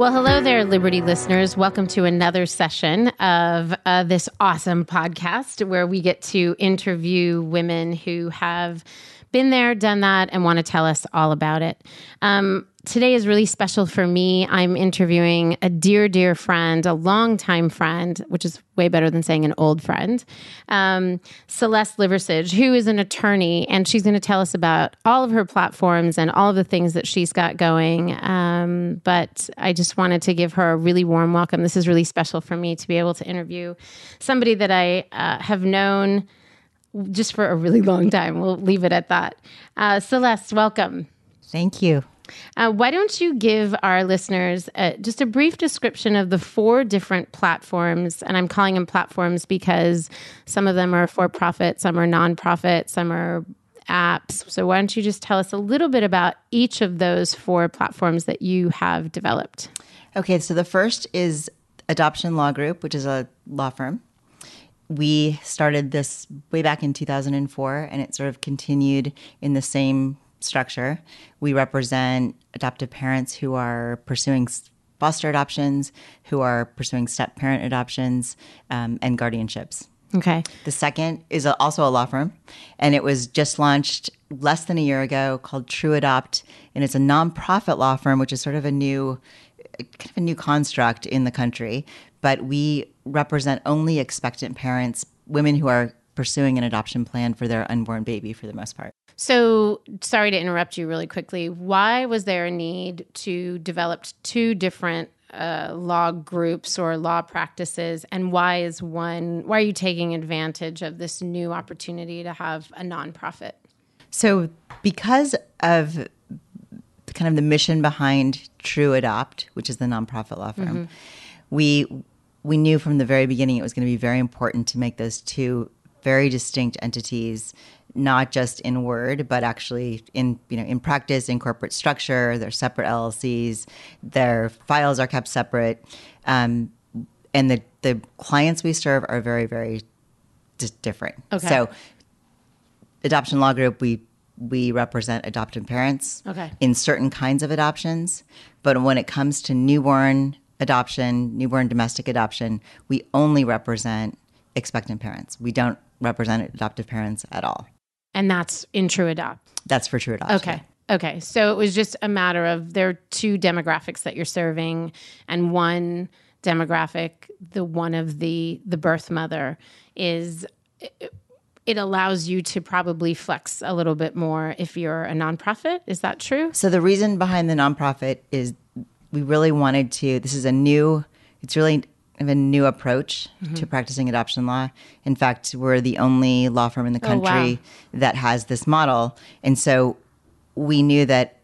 Well, hello there, Liberty listeners. Welcome to another session of uh, this awesome podcast where we get to interview women who have been there, done that, and want to tell us all about it. Um, today is really special for me. I'm interviewing a dear, dear friend, a longtime friend, which is way better than saying an old friend, um, Celeste Liversidge, who is an attorney, and she's going to tell us about all of her platforms and all of the things that she's got going. Um, but I just wanted to give her a really warm welcome. This is really special for me to be able to interview somebody that I uh, have known just for a really long time. We'll leave it at that. Uh, Celeste, welcome. Thank you. Uh, why don't you give our listeners uh, just a brief description of the four different platforms? And I'm calling them platforms because some of them are for profit, some are nonprofit, some are apps. So, why don't you just tell us a little bit about each of those four platforms that you have developed? Okay, so the first is Adoption Law Group, which is a law firm. We started this way back in 2004, and it sort of continued in the same structure. We represent adoptive parents who are pursuing foster adoptions, who are pursuing step parent adoptions, um, and guardianships. Okay. The second is a, also a law firm, and it was just launched less than a year ago called TruAdopt, and it's a nonprofit law firm, which is sort of a new, kind of a new construct in the country. But we represent only expectant parents, women who are pursuing an adoption plan for their unborn baby for the most part. So, sorry to interrupt you really quickly. Why was there a need to develop two different uh, law groups or law practices, and why is one? Why are you taking advantage of this new opportunity to have a nonprofit? So, because of kind of the mission behind TruAdopt, which is the nonprofit law firm, Mm-hmm. we we knew from the very beginning it was going to be very important to make those two very distinct entities not just in word but actually in you know in practice in corporate structure. They're separate llcs their files are kept separate. Um, and the the clients we serve are very very di- different. Okay. so adoption law group we we represent adoptive parents Okay. in certain kinds of adoptions. But when it comes to newborn adoption newborn domestic adoption we only represent expectant parents. We don't represent adoptive parents at all And that's in TruAdopt. that's for TruAdopt. Okay. Okay. So it was just a matter of there are two demographics that you're serving, and one demographic, the one of the the birth mother is it, it allows you to probably flex a little bit more if you're a nonprofit. Is that true? So the reason behind the nonprofit is we really wanted to. This is a new. It's really a new approach Mm-hmm. to practicing adoption law. In fact, we're the only law firm in the Oh, wow. country that has this model, and so we knew that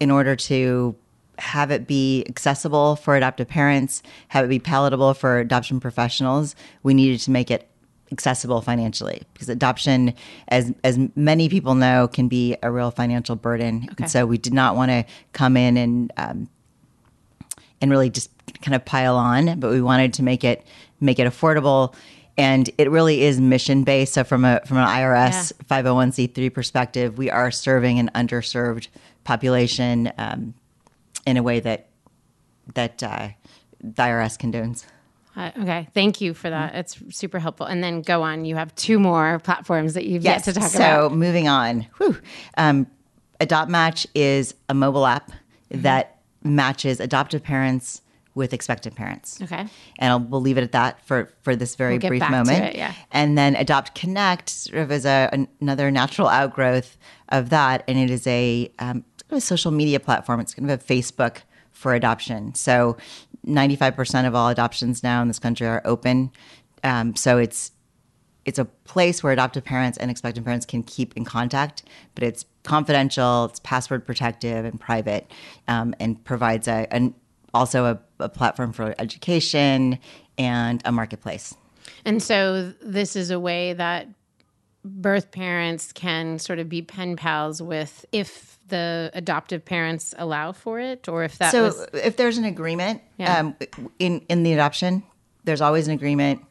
in order to have it be accessible for adoptive parents, have it be palatable for adoption professionals, we needed to make it accessible financially because adoption as as many people know can be a real financial burden and so we did not want to come in and um, and really just kind of pile on but we wanted to make it make it affordable and it really is mission based so from a from an irs 501c3 perspective we are serving an underserved population um, in a way that that uh, the irs condones Uh, okay, thank you for that. It's super helpful. And then go on. You have two more platforms that you've yet to talk so about. So moving on. Whew. Um, AdoptMatch is a mobile app Mm-hmm. that matches adoptive parents with expectant parents. Okay. And I'll, we'll leave it at that for, for this very We'll brief moment. it, yeah. And then Adopt Connect sort of is a, an- another natural outgrowth of that. And it is a, um, sort of a social media platform. It's kind of a Facebook for adoption. So 95% of all adoptions now in this country are open. Um, so it's it's a place where adoptive parents and expectant parents can keep in contact, but it's confidential, it's password protective and private, um, and provides a an, also a, a platform for education and a marketplace. And so this is a way that birth parents can sort of be pen pals with if the adoptive parents allow for it or if that so was if there's an agreement Yeah. um, in in the adoption, there's always an agreement.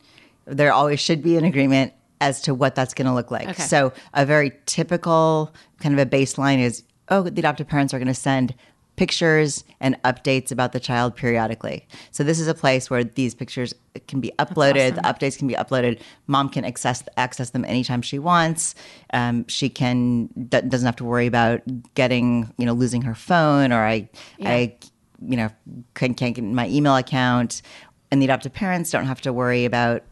There always should be an agreement as to what that's going to look like. Okay. So a very typical kind of a baseline is oh, the adoptive parents are going to send pictures and updates about the child periodically. So this is a place where these pictures can be uploaded, the updates can be uploaded. Mom can access access them anytime she wants. Um, she can d- doesn't have to worry about getting you know losing her phone or I I you know can't, can't get my email account. And the adoptive parents don't have to worry about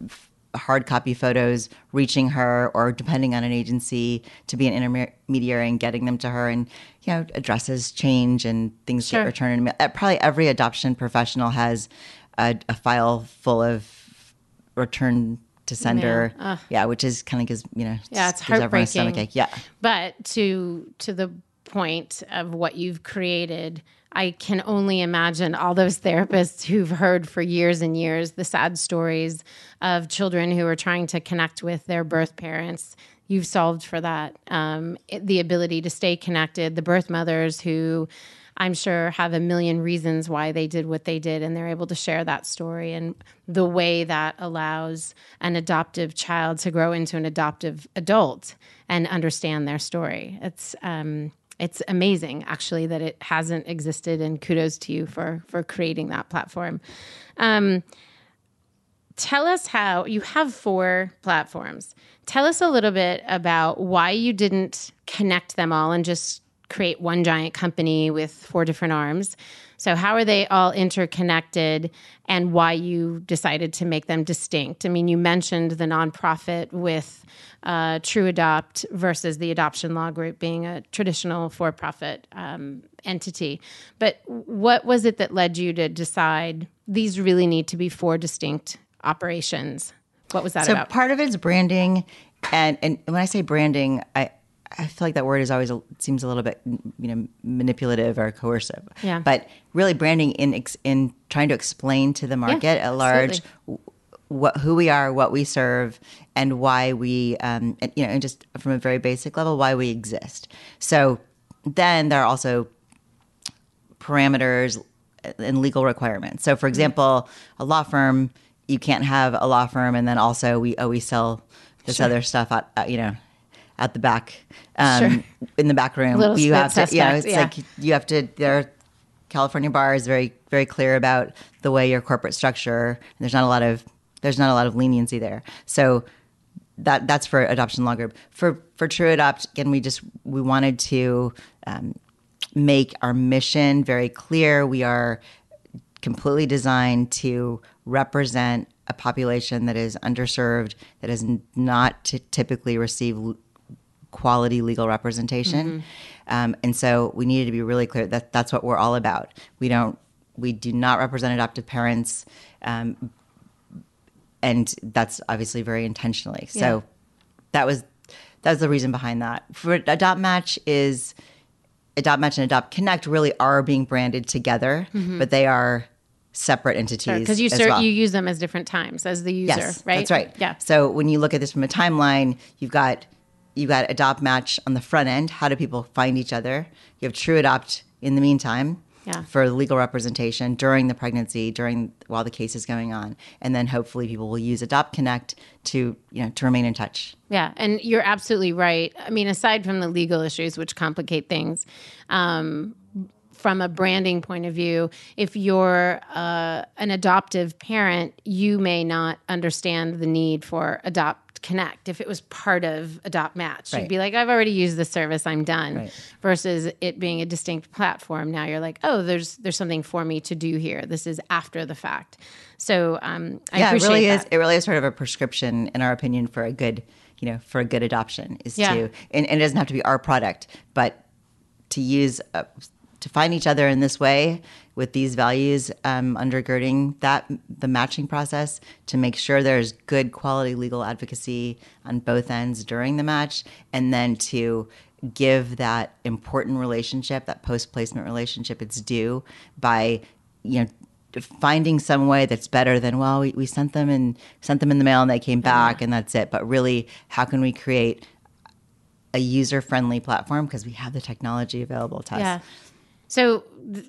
hard copy photos reaching her or depending on an agency to be an intermediary and getting them to her and you know addresses change and things Sure. get returned in mail. Uh, probably every adoption professional has a, a file full of return to sender yeah which is kind of gives you know Yeah, it's gives everyone a heartbreaking. stomachache. yeah But to to the point of what you've created, I can only imagine all those therapists who've heard for years and years the sad stories of children who are trying to connect with their birth parents. You've solved for that. Um, the ability to stay connected, the birth mothers who I'm sure have a million reasons why they did what they did, and they're able to share that story and the way that allows an adoptive child to grow into an adoptive adult and understand their story. It's um, it's amazing, actually, that it hasn't existed, and kudos to you for for creating that platform. Um, tell us how you have four platforms. Tell us a little bit about why you didn't connect them all and just create one giant company with four different arms. So, how are they all interconnected and why you decided to make them distinct? I mean, you mentioned the nonprofit with uh, TruAdopt versus the Adoption Law Group being a traditional for profit um, entity. But what was it that led you to decide these really need to be four distinct operations? What was that so about? part of it is branding and and when i say branding i I feel like that word is always a, seems a little bit, you know, manipulative or coercive. Yeah. But really, branding in in trying to explain to the market at large what who we are, what we serve, and why we, um, and, you know, and just from a very basic level, why we exist. So then there are also parameters and legal requirements. So, for example, a law firm, you can't have a law firm and then also we we sell this other stuff out, uh, you know, at the back, um, Sure. in the back room. Little you have to, you know, it's yeah. like you have to. There, California bar is very very clear about the way your corporate structure. And there's not a lot of there's not a lot of leniency there. So that that's for adoption law group. For for TruAdopt, again, we just we wanted to um, make our mission very clear. We are completely designed to represent a population that is underserved, that does not typically receive quality legal representation. Um, and so we needed to be really clear that that's what we're all about. We don't, we do not represent adoptive parents. Um, and that's obviously very intentionally. Yeah. So that was that was the reason behind that. For AdoptMatch is AdoptMatch and Adopt Connect really are being branded together, but they are separate entities. Because you ser- well. you use them as different times as the user, Yes, right? That's right. Yeah. So when you look at this from a timeline, you've got you've got AdoptMatch on the front end. How do people find each other? You have TruAdopt in the meantime. Yeah. For legal representation during the pregnancy, during while the case is going on, and then hopefully people will use Adopt Connect to you know to remain in touch. Yeah, and you're absolutely right. I mean, aside from the legal issues, which complicate things, um, from a branding point of view, if you're uh, an adoptive parent, you may not understand the need for Adopt Connect. If it was part of AdoptMatch, you'd be like, I've already used the service, I'm done. Right. Versus it being a distinct platform, now you're like, oh, there's there's something for me to do here. This is after the fact. So um, I yeah, it really that. is. It really is sort of a prescription, in our opinion, for a good, you know, for a good adoption is Yeah. to, and, and it doesn't have to be our product, but to use uh, to find each other in this way with these values um, undergirding that the matching process to make sure there's good quality legal advocacy on both ends during the match, and then to give that important relationship, that post placement relationship, its due by you know finding some way that's better than well we, we sent them and sent them in the mail and they came back and that's it. But really how can we create a user friendly platform? Because we have the technology available to us. Yeah. So, th-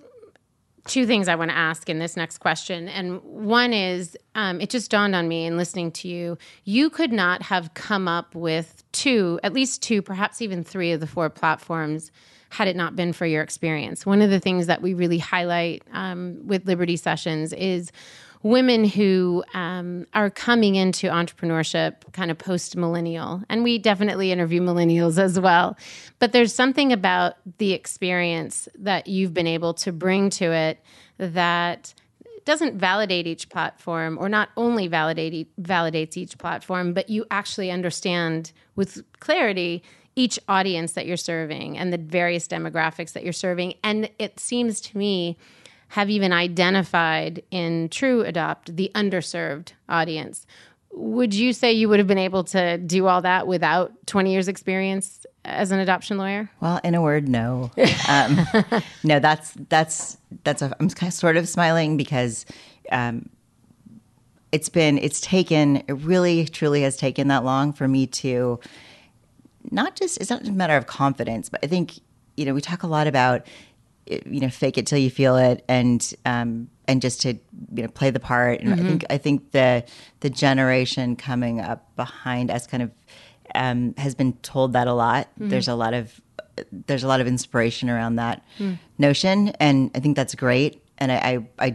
two things I want to ask in this next question. And one is um, it just dawned on me in listening to you, you could not have come up with two, at least two, perhaps even three of the four platforms had it not been for your experience. One of the things that we really highlight um, with Liberty Sessions is women who um, are coming into entrepreneurship kind of post millennial. And we definitely interview millennials as well. But there's something about the experience that you've been able to bring to it that doesn't validate each platform or not only validate validates each platform but you actually understand with clarity each audience that you're serving and the various demographics that you're serving and it seems to me have even identified in TruAdopt the underserved audience. Would you say you would have been able to do all that without 20 years experience as an adoption lawyer? Well, in a word, no. Um, no, that's that's that's. A, I'm kind of sort of smiling because um, it's been it's taken it really truly has taken that long for me to not just it's not just a matter of confidence, but I think you know we talk a lot about you know fake it till you feel it and um, and just to you know play the part. And I think I think the the generation coming up behind us kind of um, has been told that a lot. There's a lot of there's a lot of inspiration around that notion, and I think that's great. And I, I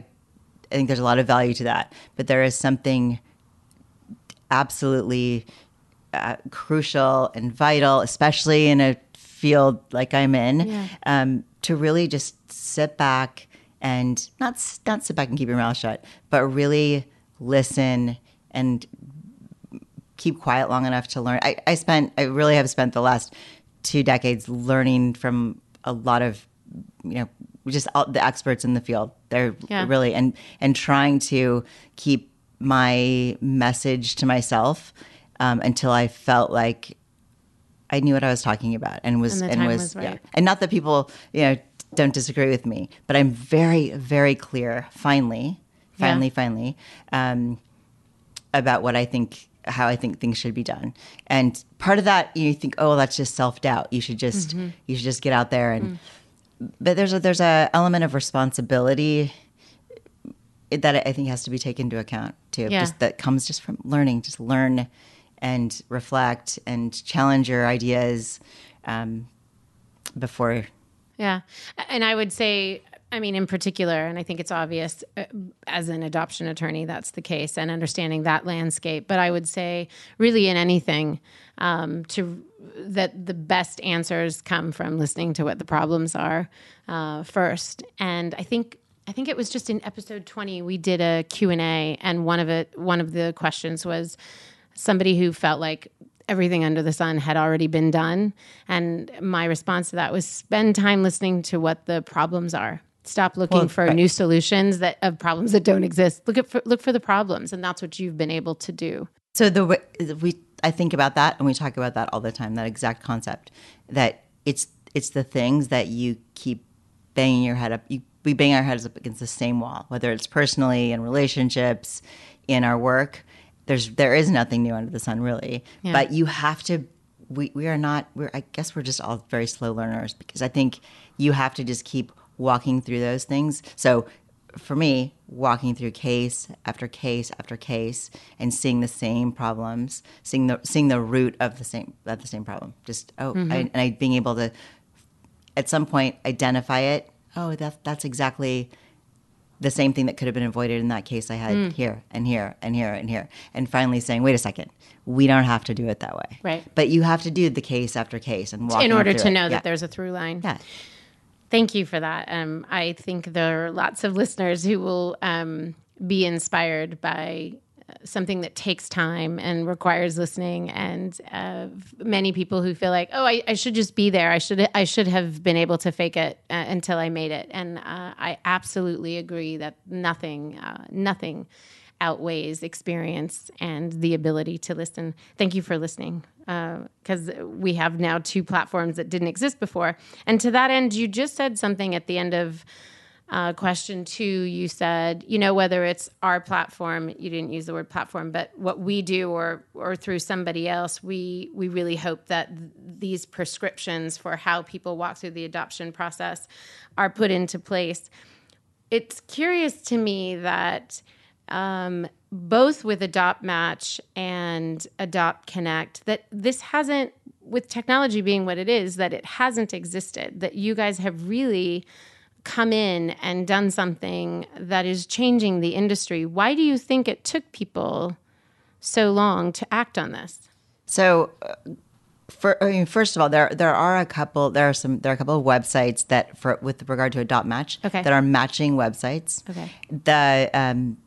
I think there's a lot of value to that. But there is something absolutely uh, crucial and vital, especially in a field like I'm in, um, to really just sit back and not not sit back and keep your mouth shut, but really listen and keep quiet long enough to learn. I, I spent, I really have spent the last two decades learning from a lot of, you know, just all the experts in the field. They're Yeah. really and and trying to keep my message to myself um, until I felt like I knew what I was talking about and was And and, was, was yeah. And not that people you know don't disagree with me, but I'm very very clear. Finally, finally, Yeah. finally. Um, about what I think, how I think things should be done. And part of that, you think, oh, that's just self doubt. You should just, Mm-hmm. you should just get out there and. Mm. But there's a there's a element of responsibility that I think has to be taken into account too. Yeah. Just that comes just from learning. Just learn and reflect and challenge your ideas um, before Yeah. And I would say, I mean, in particular, and I think it's obvious uh, as an adoption attorney, that's the case, and understanding that landscape. But I would say, really, in anything, um, to that the best answers come from listening to what the problems are uh, first. And I think I think it was just in episode 20 we did a Q&A and one of it one of the questions was somebody who felt like everything under the sun had already been done and my response to that was spend time listening to what the problems are. Stop looking Well, for right. new solutions that of problems that don't exist. Look at for, look for the problems and that's what you've been able to do. So the way- we I think about that and we talk about that all the time. That exact concept that it's it's the things that you keep banging your head up. You, we bang our heads up against the same wall, whether it's personally in relationships, in our work. There's there is nothing new under the sun really, but you have to. We we are not. We're I guess we're just all very slow learners because I think you have to just keep walking through those things. So for me, walking through case after case after case and seeing the same problems, seeing the seeing the root of the same of the same problem. Just oh, mm-hmm. I, and I being able to at some point identify it. Oh, that that's exactly the same thing that could have been avoided in that case I had here and here and here and here. And finally saying, wait a second, we don't have to do it that way. Right. But you have to do the case after case and walk in order to it. know Yeah. that there's a through line. Yeah. Thank you for that. Um, I think there are lots of listeners who will um, be inspired by something that takes time and requires listening, and uh, many people who feel like, "Oh, I, I should just be there. I should I should have been able to fake it uh, until I made it." And uh, I absolutely agree that nothing, uh, nothing outweighs experience and the ability to listen. Thank you for listening because we have now two platforms that didn't exist before. And to that end, you just said something at the end of uh, question two. You said, you know, whether it's our platform, you didn't use the word platform, but what we do or or through somebody else, we we really hope that th- these prescriptions for how people walk through the adoption process are put into place it's curious to me that um, both with AdoptMatch and Adopt Connect, that this hasn't, with technology being what it is, that it hasn't existed. That you guys have really come in and done something that is changing the industry. Why do you think it took people so long to act on this? So, uh, for, I mean, first of all, there there are a couple. There are some. There are a couple of websites that, for with regard to AdoptMatch, Okay. that are matching websites. Okay. The um,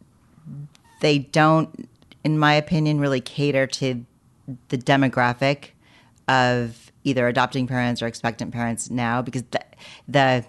they don't, in my opinion, really cater to the demographic of either adopting parents or expectant parents now because the the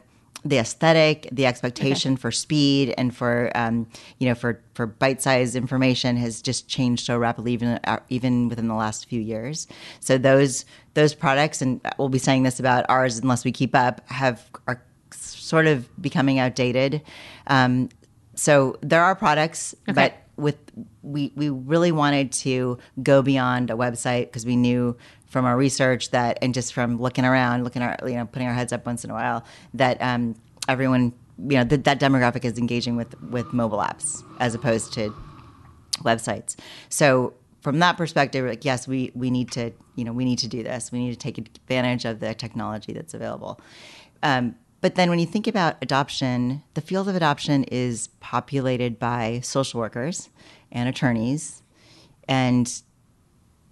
the aesthetic, the expectation for speed and for um, you know for for bite-sized information has just changed so rapidly, even uh, even within the last few years. So those those products, and we'll be saying this about ours unless we keep up, have are sort of becoming outdated. Um, so there are products, but with we we really wanted to go beyond a website because we knew from our research that and just from looking around looking our you know putting our heads up once in a while that um, everyone you know that that demographic is engaging with with mobile apps as opposed to websites. So from that perspective like yes we we need to you know we need to do this. We need to take advantage of the technology that's available. Um, but then when you think about adoption, the field of adoption is populated by social workers and attorneys, and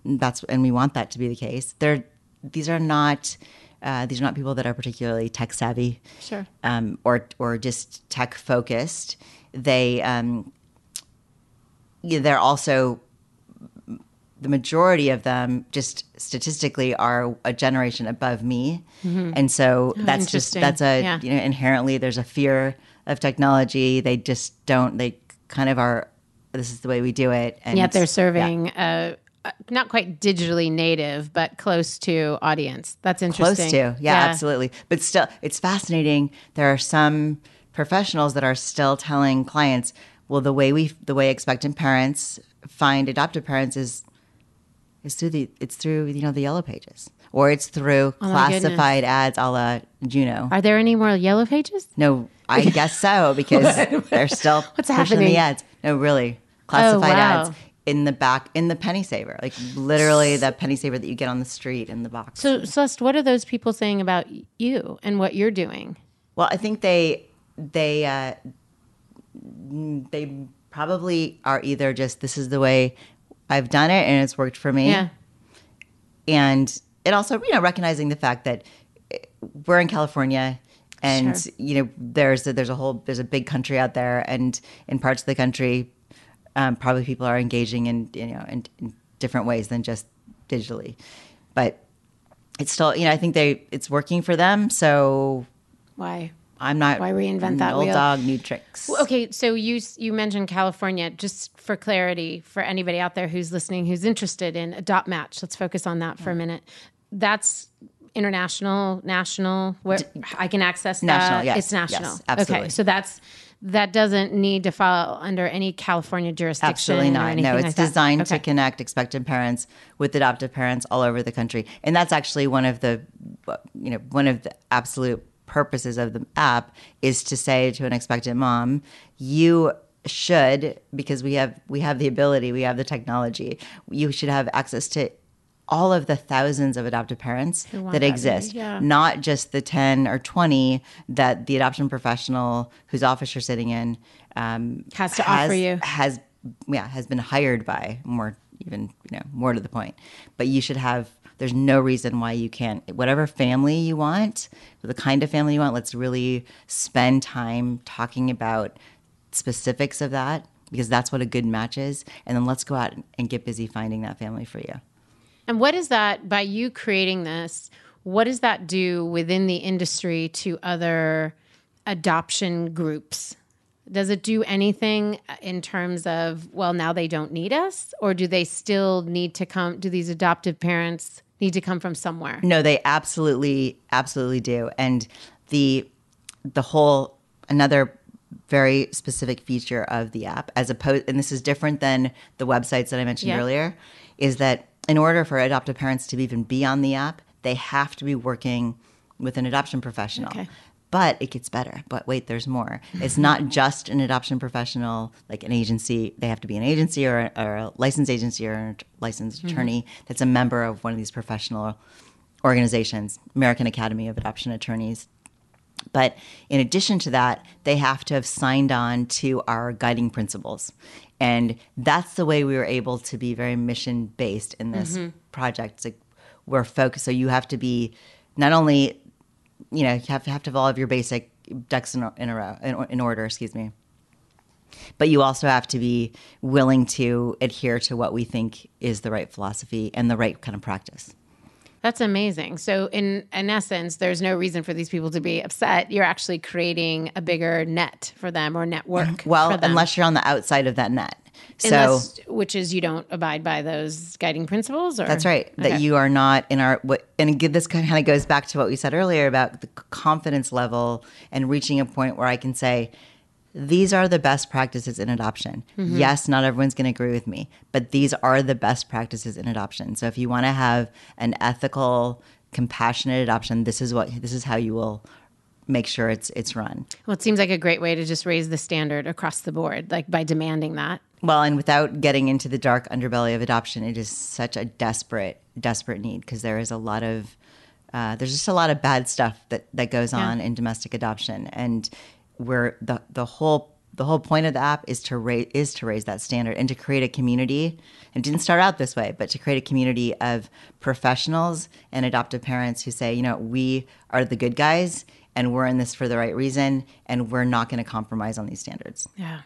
that's and we want that to be the case. They're these are not uh, these are not people that are particularly tech savvy, Sure. um, or or just tech focused. They um, they're also the majority of them just statistically are a generation above me and so that's just that's a Yeah. you know inherently there's a fear of technology they just don't they kind of are this is the way we do it and Yet they're serving uh, uh, Uh, not quite digitally native, but close to audience. That's interesting. close to yeah, absolutely but still it's fascinating there are some professionals that are still telling clients well the way we the way expectant parents find adoptive parents is is through the it's through you know the yellow pages or it's through Oh classified ads a la Juno. Are there any more yellow pages? No, I guess so because they're still What's pushing happening? the ads. No, really, classified oh, wow. ads in the back in the penny saver, like literally the penny saver that you get on the street in the box. So, Celeste, what are those people saying about you and what you're doing? Well, I think they they uh, they probably are either just this is the way I've done it and it's worked for me, Yeah. and it also you know recognizing the fact that eh, we're in California, And Sure. you know, there's a, there's a whole there's a big country out there, and in parts of the country, um, probably people are engaging in you know in, in different ways than just digitally, but it's still you know I think they it's working for them. So Why? I'm not Why reinvent that old wheel? dog new tricks. Well, Okay, so you you mentioned California. Just for clarity, for anybody out there who's listening who's interested in AdoptMatch, let's focus on that for a minute. That's international, national. Where I can access National, that. yes, it's national. yes, absolutely. Okay, so that's that doesn't need to fall under any California jurisdiction. Absolutely not. No, it's that. designed Okay. to connect expectant parents with adoptive parents all over the country, and that's actually one of the, you know, one of the absolute purposes of the app is to say to an expectant mom, you should because we have we have the ability, we have the technology, you should have access to all of the thousands of adoptive parents that that, exist yeah. not just the 10 or 20 that the adoption professional whose office you're sitting in um, Has to offer you. has yeah has been hired by more even you know more to the point but you should have there's no reason why you can't whatever family you want the kind of family you want let's really spend time talking about specifics of that because that's what a good match is and then let's go out and get busy finding that family for you And what is that by you creating this? What does that do within the industry to other adoption groups? Does it do anything in terms of, well, now they don't need us? Or do they still need to come? Do these adoptive parents need to come from somewhere? No, they absolutely, absolutely do. And the the whole another very specific feature of the app, as opposed, and this is different than the websites that I mentioned Yeah. earlier, is that in order for adoptive parents to even be on the app, they have to be working with an adoption professional. Okay. But it gets better. But wait, there's more. It's not just an adoption professional, like an agency. They have to be an agency or a, or a licensed agency or a licensed hmm. attorney that's a member of one of these professional organizations, American Academy of Adoption Attorneys. But in addition to that, they have to have signed on to our guiding principles. And that's the way we were able to be very mission based in this mm-hmm. project. It's like we're focused. So you have to be not only, you know, you have to have to have all of your basic ducks in, a- in a row, in, in order, excuse me. But you also have to be willing to adhere to what we think is the right philosophy and the right kind of practice. That's amazing. So, in in essence, there's no reason for these people to be upset. You're actually creating a bigger net for them or network. Mm-hmm. Well, for them. unless you're on the outside of that net. So Unless, which is you don't abide by those guiding principles, or That's right. Okay. That you are not in our what, and again, this kind of goes back to what we said earlier about the confidence level and reaching a point where I can say, these are the best practices in adoption. Mm-hmm. Yes, not everyone's going to agree with me, but these are the best practices in adoption. So if you want to have an ethical, compassionate adoption, this is what this is how you will make sure it's it's run. Well, it seems like a great way to just raise the standard across the board, like by demanding that. Well, and without getting into the dark underbelly of adoption, it is such a desperate, desperate need because there is a lot of, uh, there's just a lot of bad stuff that that goes on in domestic adoption, and where the the whole the whole point of the app is to raise is to raise that standard and to create a community. It didn't start out this way, but to create a community of professionals and adoptive parents who say, you know, we are the good guys and we're in this for the right reason, and we're not going to compromise on these standards. Yeah.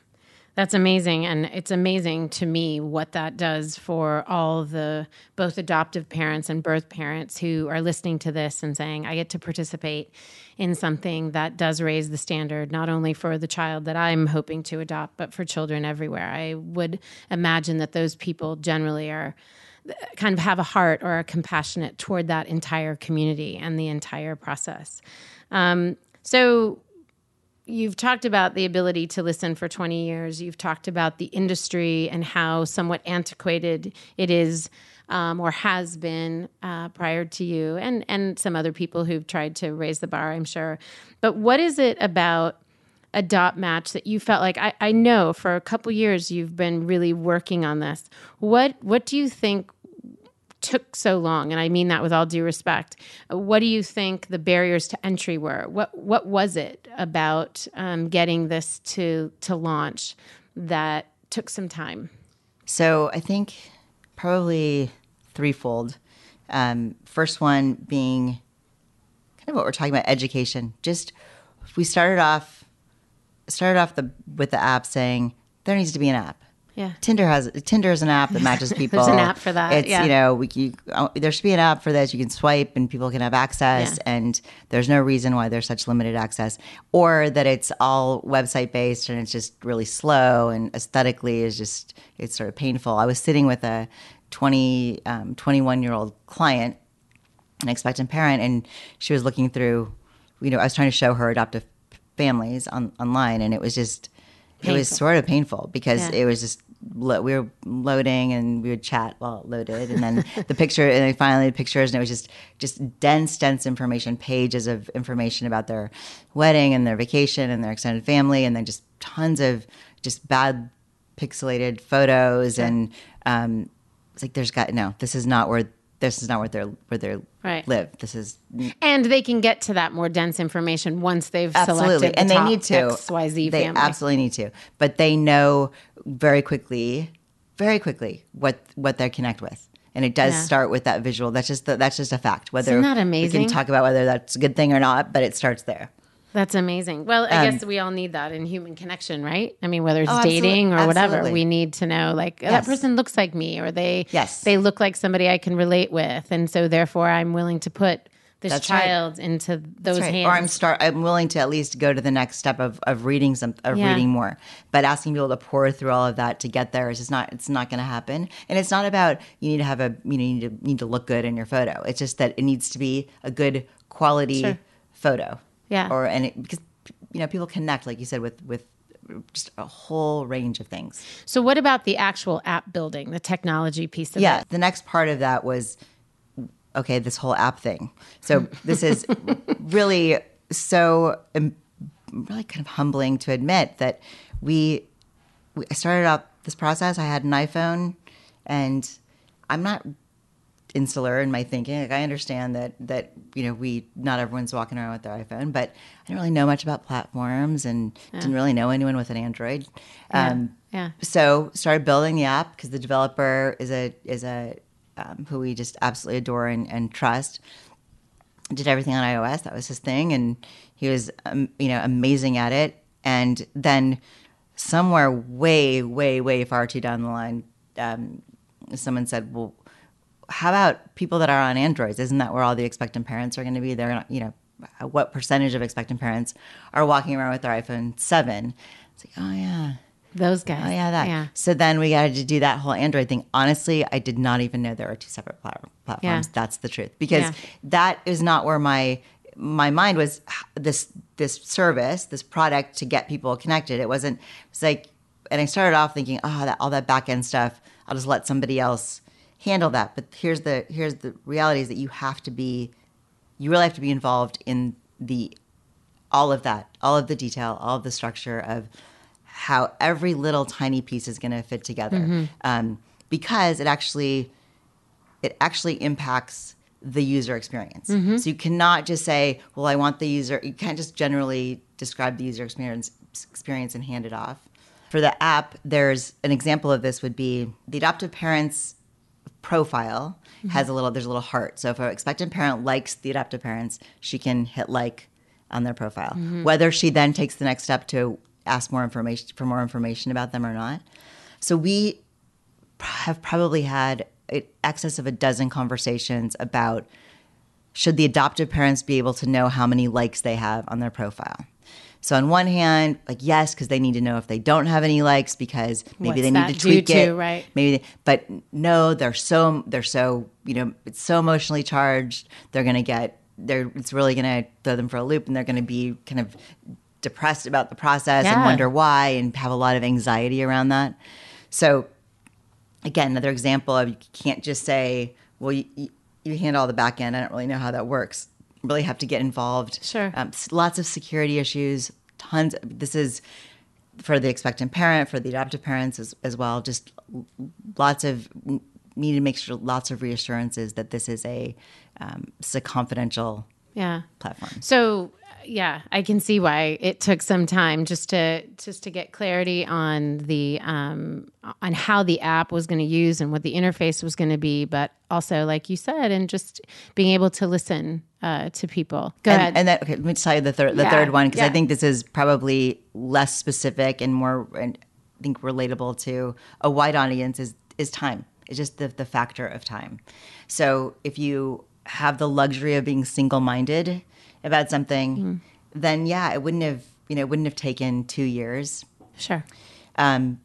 That's amazing. And it's amazing to me what that does for all the both adoptive parents and birth parents who are listening to this and saying, I get to participate in something that does raise the standard, not only for the child that I'm hoping to adopt, but for children everywhere. I would imagine that those people generally are kind of have a heart or are compassionate toward that entire community and the entire process. Um, so, you've talked about the ability to listen for 20 years. You've talked about the industry and how somewhat antiquated it is um, or has been uh, prior to you, and and some other people who've tried to raise the bar, I'm sure. But what is it about? AdoptMatch that you felt like I, I know for a couple years you've been really working on this. What what do you think took so long and i mean that with all due respect what do you think the barriers to entry were what what was it about um, getting this to to launch that took some time So I think probably threefold. Um, first one being kind of what we're talking about education. Just we started off started off the with the app saying there needs to be an app. Yeah. Tinder has Tinder is an app that matches people. There's an app for that, It's yeah. you know we you, uh, there should be an app for this. You can swipe and people can have access, Yeah. and there's no reason why there's such limited access, or that it's all website based and it's just really slow and aesthetically is just it's sort of painful. I was sitting with a 20 um, 21 year old client an expectant parent and she was looking through you know i was trying to show her adoptive families on online and it was just it was sort of painful because Yeah. it was just lo- we were loading and we would chat while it loaded. And then the picture and then finally the pictures and it was just just dense dense information pages of information about their wedding and their vacation and their extended family and then just tons of just bad pixelated photos and um it's like there's got no this is not where this is not where they're where they Right. live this is And they can get to that more dense information once they've absolutely selected the and they need to XYZ they family. absolutely need to but they know very quickly very quickly what what they connect with and it does Yeah. start with that visual that's just the, that's just a fact whether Isn't that amazing? we can talk about whether that's a good thing or not but it starts there That's amazing. Well, I guess we all need that in human connection, right? I mean, whether it's Um, Oh, dating or whatever, absolutely. we need to know like that person looks like me or they Yes. they look like somebody I can relate with, and so therefore I'm willing to put this That's right. child into those right. hands. Or I'm start. I'm willing to at least go to the next step of, of reading some of Yeah. reading more. But asking people to pour through all of that to get there is just not. It's not going to happen. And it's not about you need to have a you know you need to need to look good in your photo. It's just that it needs to be a good quality Sure. photo. Yeah. Or it, because you know people connect like you said with with just a whole range of things. so what about the actual app building, the technology piece of it? Yeah. The next part of that was okay, this whole app thing. So this is really so um, really kind of humbling to admit that we, we I started out this process. I had an iPhone, and I'm not insular in my thinking. Like I understand that that you know we not everyone's walking around with their iPhone, but I didn't really know much about platforms and didn't really know anyone with an Android. Um, yeah. So started building the app because the developer is a is a um, who we just absolutely adore and, and trust. Did everything on iOS. That was his thing, and he was um, you know amazing at it. And then somewhere way way way far too down the line, um, someone said, "Well, how about people that are on Androids? Isn't that where all the expectant parents are going to be? They're not, you know, uh, what percentage of expectant parents are walking around with their iPhone seven? It's like, oh yeah, Those oh, guys. Oh yeah, that. Yeah. So then we got to do that whole Android thing. Honestly, I did not even know there were two separate plat- platforms. Yeah. That's the truth because Yeah. that is not where my my mind was. This this service, this product to get people connected. It wasn't. It's like, and I started off thinking, oh, that all that back end stuff. I'll just let somebody else handle that. But here's the here's the reality is that you have to be, you really have to be involved in the all of that, all of the detail, all of the structure of how every little tiny piece is going to fit together, um, because it actually it actually impacts the user experience. So you cannot just say, "Well, I want the user." You can't just generally describe the user experience experience and hand it off. For the app, there's an example of this would be the adoptive parents profile mm-hmm. has a little there's a little heart. So if an expectant parent likes the adoptive parents, she can hit like on their profile. Mm-hmm. Whether she then takes the next step to ask more information for more information about them or not. So we have probably had in excess of a dozen conversations about should the adoptive parents be able to know how many likes they have on their profile. So on one hand, like yes, because they need to know if they don't have any likes because maybe What's they need to tweak to, it, right. Maybe, they, but no, they're so they're so you know it's so emotionally charged. They're gonna get they're it's really gonna throw them for a loop, and they're gonna be kind of depressed about the process and wonder why, and have a lot of anxiety around that. So again, another example of you can't just say, well, you, you, you handle all the back end. I don't really know how that works. Really have to get involved. Sure. Um, lots of security issues, tons. This is for the expectant parent, for the adoptive parents as, as well. Just lots of need to make sure lots of reassurances that this is a um, it's a confidential Yeah. platform. So yeah, I can see why it took some time just to just to get clarity on the um, on how the app was going to use and what the interface was going to be, but also, like you said, and just being able to listen uh, to people. Go and, ahead. And then, okay, let me tell you the, third the Yeah, third one because yeah. I think this is probably less specific and more, and I think relatable to a wide audience. Is is time? It's just the the factor of time. So if you have the luxury of being single minded about something, Mm-hmm. then yeah, it wouldn't have you know it wouldn't have taken two years. sure. Um,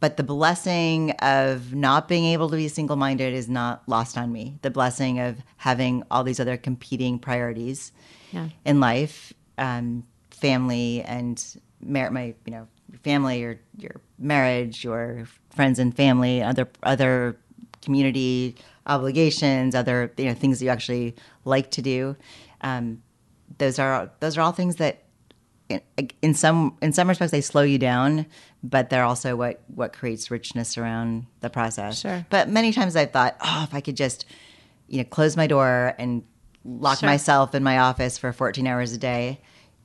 but the blessing of not being able to be single minded is not lost on me. The blessing of having all these other competing priorities Yeah. in life, um, family and mar- my you know family, your your marriage, your friends and family, other other community obligations, other you know things that you actually like to do. Um, those are those are all things that in, in some in some respects they slow you down, but they're also what what creates richness around the process. Sure. But many times I've thought, oh, if I could just you know close my door and lock Sure. myself in my office for 14 hours a day,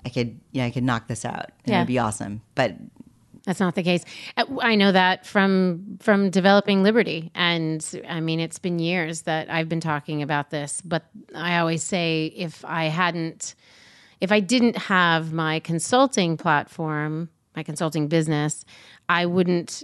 I could you know I could knock this out. Yeah. It'd be awesome. But That's not the case. Uh, I know that from from developing Liberty, and I mean it's been years that I've been talking about this. But I always say if I hadn't, if I didn't have my consulting platform, my consulting business, I wouldn't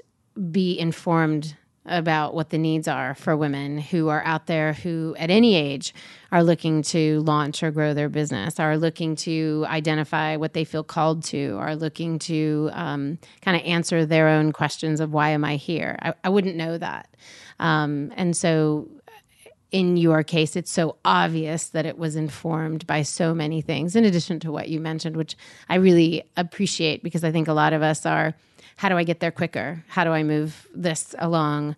be informed about what the needs are for women who are out there who at any age are looking to launch or grow their business are looking to identify what they feel called to are looking to um, kind of answer their own questions of why am i here? I, I wouldn't know that. Um, and so in your case, it's so obvious that it was informed by so many things, in addition to what you mentioned, which I really appreciate because I think a lot of us are how do I get there quicker? How do I move this along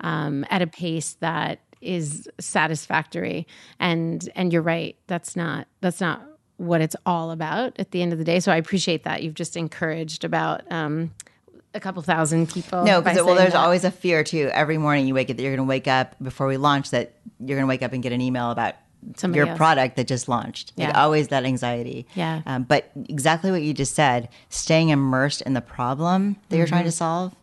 um, at a pace that is satisfactory? And and you're right, that's not that's not what it's all about at the end of the day. So I appreciate that you've just encouraged about um, a couple thousand people. no, because well, there's that. always a fear too. Every morning you wake up that you're going to wake up before we launch that you're going to wake up and get an email about Somebody your else. product that just launched. Like Yeah. always that anxiety. Yeah. Um, but exactly what you just said, staying immersed in the problem that you're Mm-hmm. trying to solve.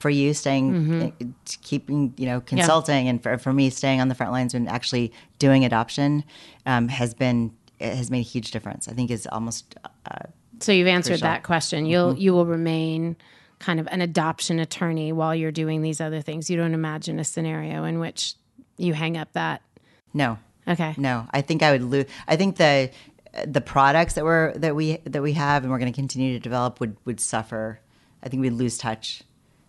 For you, staying, uh, keeping, you know, consulting, and for, for me, staying on the front lines and actually doing adoption um, has been it has made a huge difference. I think is almost uh, So you've answered sure. that question. You'll you will remain kind of an adoption attorney while you're doing these other things. You don't imagine a scenario in which you hang up that. no, Okay. No, I think I would lose. I think the the products that we're that we that we have and we're going to continue to develop would would suffer. I think we'd lose touch.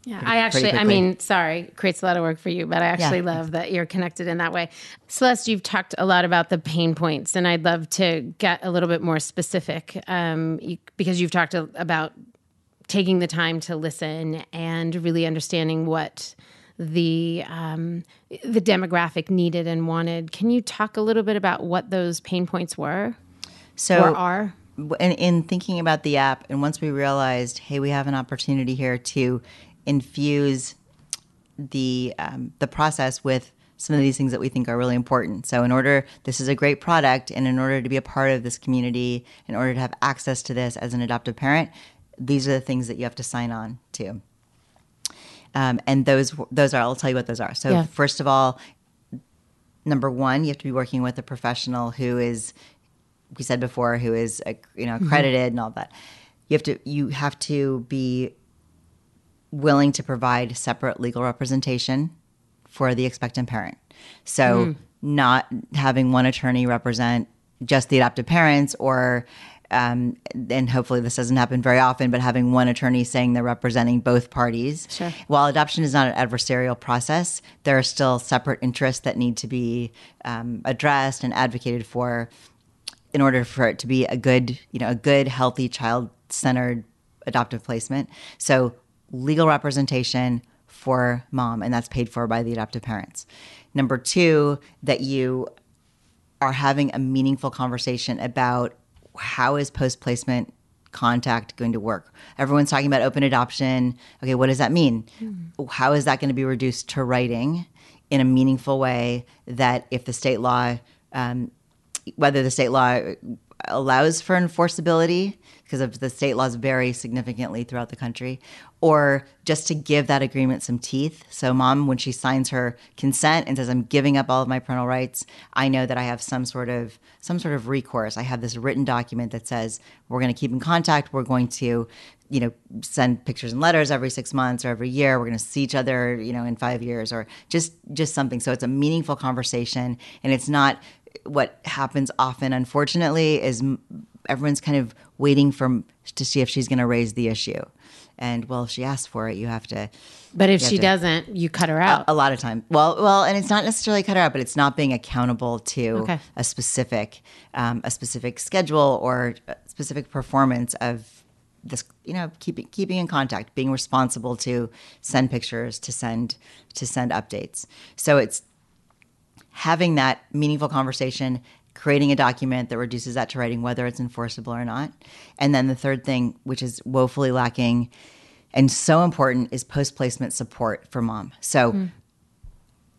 Yeah, pretty- I actually, I mean, sorry, creates a lot of work for you, but I actually Yeah. love that you're connected in that way. Celeste, you've talked a lot about the pain points, and I'd love to get a little bit more specific um, you, because you've talked a, about taking the time to listen and really understanding what the um, the demographic needed and wanted. Can you talk a little bit about what those pain points were So or are? in, in thinking about the app, and once we realized, hey, we have an opportunity here to infuse the um, the process with some of these things that we think are really important. So, in order, this is a great product, and in order to be a part of this community, in order to have access to this as an adoptive parent, these are the things that you have to sign on to. Um, and those those are, I'll tell you what those are. So, Yeah. first of all, number one, you have to be working with a professional who is we said before who is uh, you know accredited and all that you have to you have to be willing to provide separate legal representation for the expectant parent so not having one attorney represent just the adoptive parents or um, and hopefully this doesn't happen very often, but having one attorney saying they're representing both parties. Sure. While adoption is not an adversarial process, there are still separate interests that need to be um, addressed and advocated for in order for it to be a good, you know, a good, healthy, child-centered adoptive placement. So legal representation for mom, and that's paid for by the adoptive parents. Number two, that you are having a meaningful conversation about how is post placement contact going to work. Everyone's talking about open adoption. Okay, what does that mean? How is that going to be reduced to writing in a meaningful way that if the state law, um, whether the state law allows for enforceability because of the state laws vary significantly throughout the country, or just to give that agreement some teeth. So, mom, when she signs her consent and says, "I'm giving up all of my parental rights," I know that I have some sort of some sort of recourse. I have this written document that says we're going to keep in contact. We're going to you know send pictures and letters every six months or every year we're going to see each other you know in five years or just just something so it's a meaningful conversation and it's not what happens often unfortunately is everyone's kind of waiting for to see if she's going to raise the issue. And well if she asks for it you have to but if she to, doesn't you cut her out. A, a, lot of time. Well well and it's not necessarily cut her out but it's not being accountable to okay. a specific um, a specific schedule or specific performance of this you know keeping keeping in contact being responsible to send pictures to send to send updates. So it's having that meaningful conversation creating a document that reduces that to writing whether it's enforceable or not and then the third thing which is woefully lacking and so important is post placement support for mom so mm.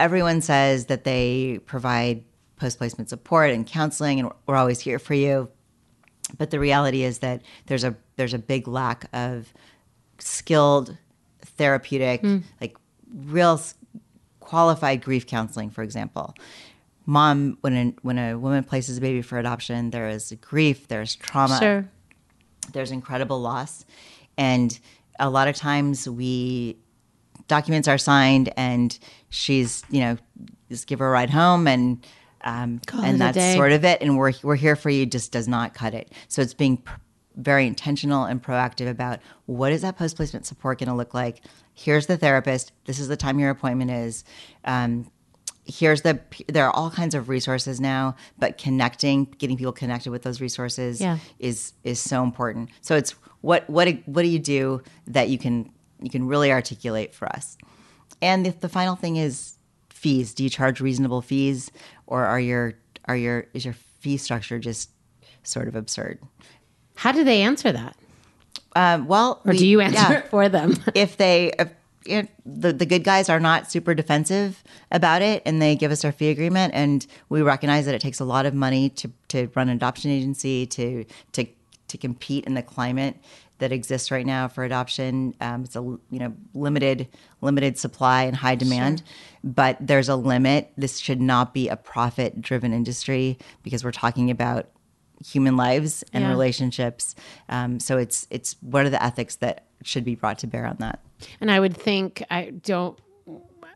everyone says that they provide post placement support and counseling and we're always here for you but the reality is that there's a there's a big lack of skilled therapeutic mm. like real qualified grief counseling for example mom when a, when a woman places a baby for adoption there is grief there's trauma sure. there's incredible loss and a lot of times we documents are signed and she's you know just give her a ride home and um, and that's sort of it. And we're we're here for you. Just does not cut it. So it's being pr- very intentional and proactive about what is that post placement support going to look like. Here's the therapist. This is the time your appointment is. Um, here's the there are all kinds of resources now but connecting getting people connected with those resources yeah. is is so important so it's what what what do you do that you can you can really articulate for us and the, the final thing is fees do you charge reasonable fees or are your are your is your fee structure just sort of absurd? How do they answer that? Um, well, or we, do you answer yeah, it for them? if they if, the the good guys are not super defensive about it, and they give us our fee agreement, and we recognize that it takes a lot of money to to run an adoption agency to to to compete in the climate that exists right now for adoption. Um, it's a you know limited limited supply and high demand, sure. but there's a limit. This should not be a profit driven industry because we're talking about human lives and yeah. relationships. Um, so it's it's what are the ethics that should be brought to bear on that? And I would think I don't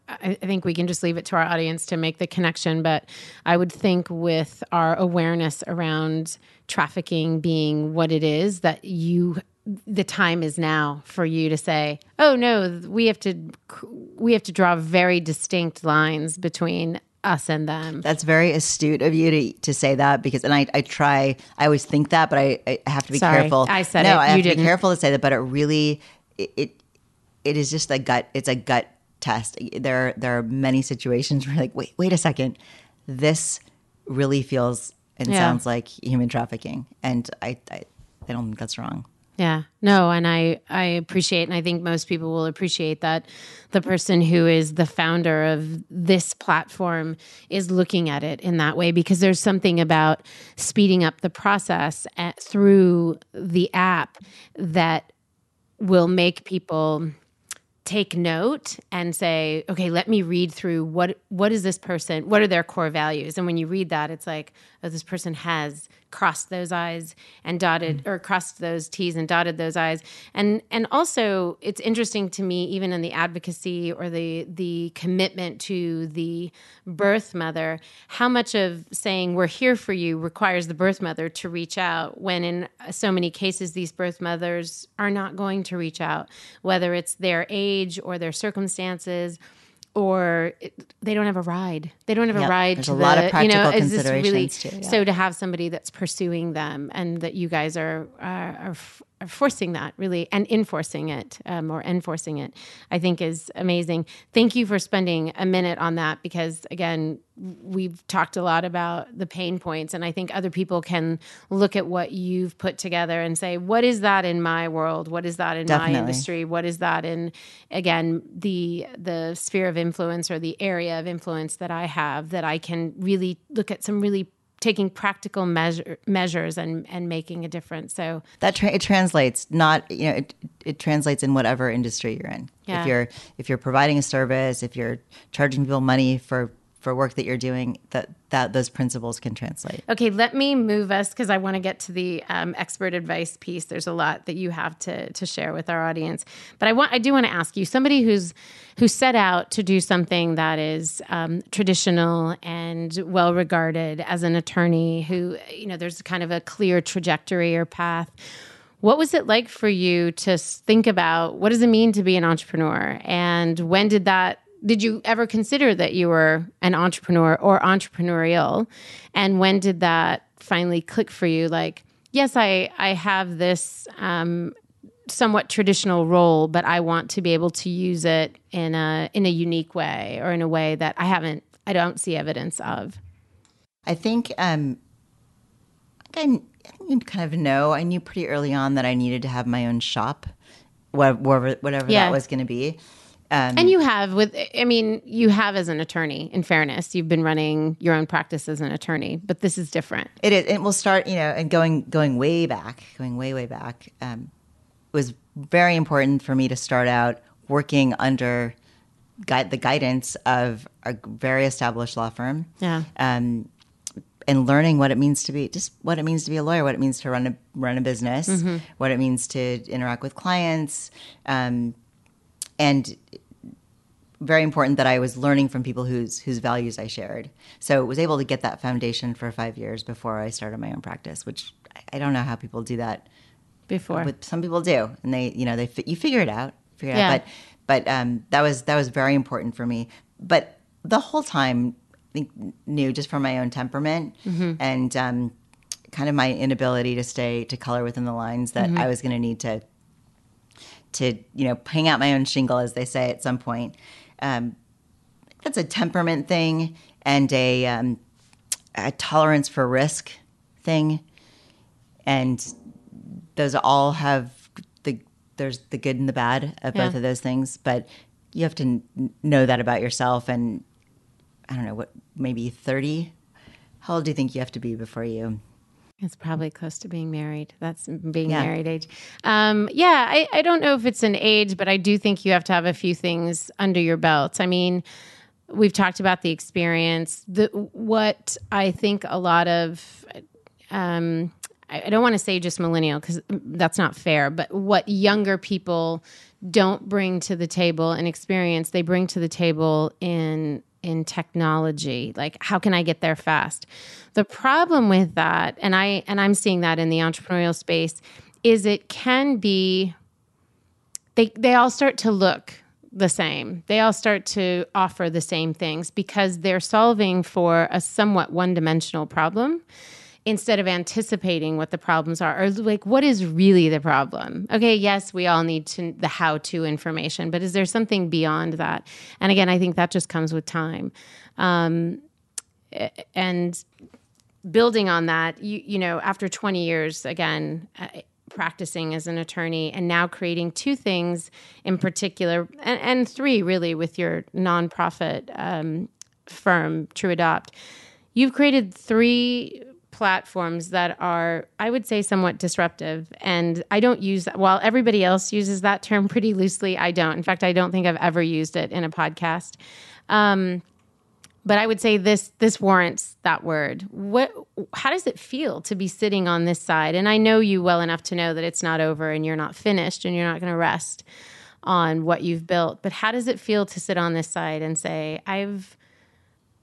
I think we can just leave it to our audience to make the connection. But I would think with our awareness around trafficking being what it is, that you the time is now for you to say, "Oh no, we have to we have to draw very distinct lines between us and them." That's very astute of you to, to say that because, and I, I try, I always think that, but I, I have to be Sorry, careful. I said no, it. I have you to didn't. be careful to say that, but it really, it, it, it is just a gut. It's a gut test. There, there are many situations where, like, wait, wait a second, this really feels and yeah. sounds like human trafficking, and I, I, I don't think that's wrong. Yeah. No, and I I appreciate and I think most people will appreciate that the person who is the founder of this platform is looking at it in that way because there's something about speeding up the process at, through the app that will make people take note and say okay let me read through what what is this person what are their core values and when you read that it's like oh this person has crossed those i's and dotted mm-hmm. or crossed those t's and dotted those i's and and also it's interesting to me even in the advocacy or the the commitment to the birth mother how much of saying we're here for you requires the birth mother to reach out when in so many cases these birth mothers are not going to reach out whether it's their age or their circumstances or it, they don't have a ride. They don't have a ride. There's to a the, lot of practical you know, considerations really, too. Yeah. So to have somebody that's pursuing them and that you guys are are, are forcing that really and enforcing it um, or enforcing it i think is amazing. Thank you for spending a minute on that because again we've talked a lot about the pain points and i think other people can look at what you've put together and say what is that in my world? What is that in Definitely. my industry? What is that in again the the sphere of influence or the area of influence that i have that i can really look at some really taking practical measure, measures and and making a difference. So that tra- it translates not you know it, it translates in whatever industry you're in. Yeah. If you're if you're providing a service, if you're charging people money for for work that you're doing, that that those principles can translate. Okay, let me move us because I want to get to the um, expert advice piece. There's a lot that you have to to share with our audience, but I want I do want to ask you, somebody who's who set out to do something that is um, traditional and well regarded as an attorney, who you know there's kind of a clear trajectory or path. What was it like for you to think about what does it mean to be an entrepreneur, and when did that did you ever consider that you were an entrepreneur or entrepreneurial and when did that finally click for you like yes i i have this um, somewhat traditional role but i want to be able to use it in a in a unique way or in a way that i haven't i don't see evidence of I think um, I, think I kind of know. I knew pretty early on that I needed to have my own shop, whatever whatever Yeah. that was going to be. Um, and you have with i mean you have as an attorney in fairness you've been running your own practice as an attorney but this is different It is. It will start, you know, and going going way back, going way way back. Um, was very important for me to start out working under guide, the guidance of a very established law firm. Yeah. Um, and learning what it means to be just what it means to be a lawyer, what it means to run a run a business, what it means to interact with clients, um, and very important that I was learning from people whose whose values I shared. So was able to get that foundation for five years before I started my own practice, which I- don't know how people do that. before But some people do, and they you know they you figure it out, figure it Yeah. out. But but um, that was that was very important for me. But the whole time, I think knew just from my own temperament and um, kind of my inability to stay to color within the lines that I was going to need to to you know hang out my own shingle as they say at some point. Um, that's a temperament thing and a, um, a tolerance for risk thing. And those all have the there's the good and the bad of both of those things but you have to n- know that about yourself. And i don't know what maybe 30 how old do you think you have to be before you It's probably close to being married. That's being Yeah. married age. Um, yeah, I, I don't know if it's an age, but I do think you have to have a few things under your belt. I mean, we've talked about the experience. The what I think a lot of um, I, I don't want to say just millennial because that's not fair, but what younger people don't bring to the table and experience, they bring to the table in in technology. Like, how can I get there fast? The problem with that, and I and I'm seeing that in the entrepreneurial space, is it can be they they all start to look the same. They all start to offer the same things because they're solving for a somewhat one-dimensional problem instead of anticipating what the problems are or like what is really the problem. Okay, yes, we all need to the how-to information, but is there something beyond that? And again, I think that just comes with time. Um, and building on that, you you know, after 20 years again uh, practicing as an attorney and now creating two things in particular and, and three really with your nonprofit um, firm TruAdopt, you've created three platforms that are I would say somewhat disruptive and I don't use that while everybody else uses that term pretty loosely I don't in fact I don't think I've ever used it in a podcast um, but I would say this this warrants that word. What how does it feel to be sitting on this side? And I know you well enough to know that it's not over and you're not finished and you're not going to rest on what you've built. But how does it feel to sit on this side and say, I've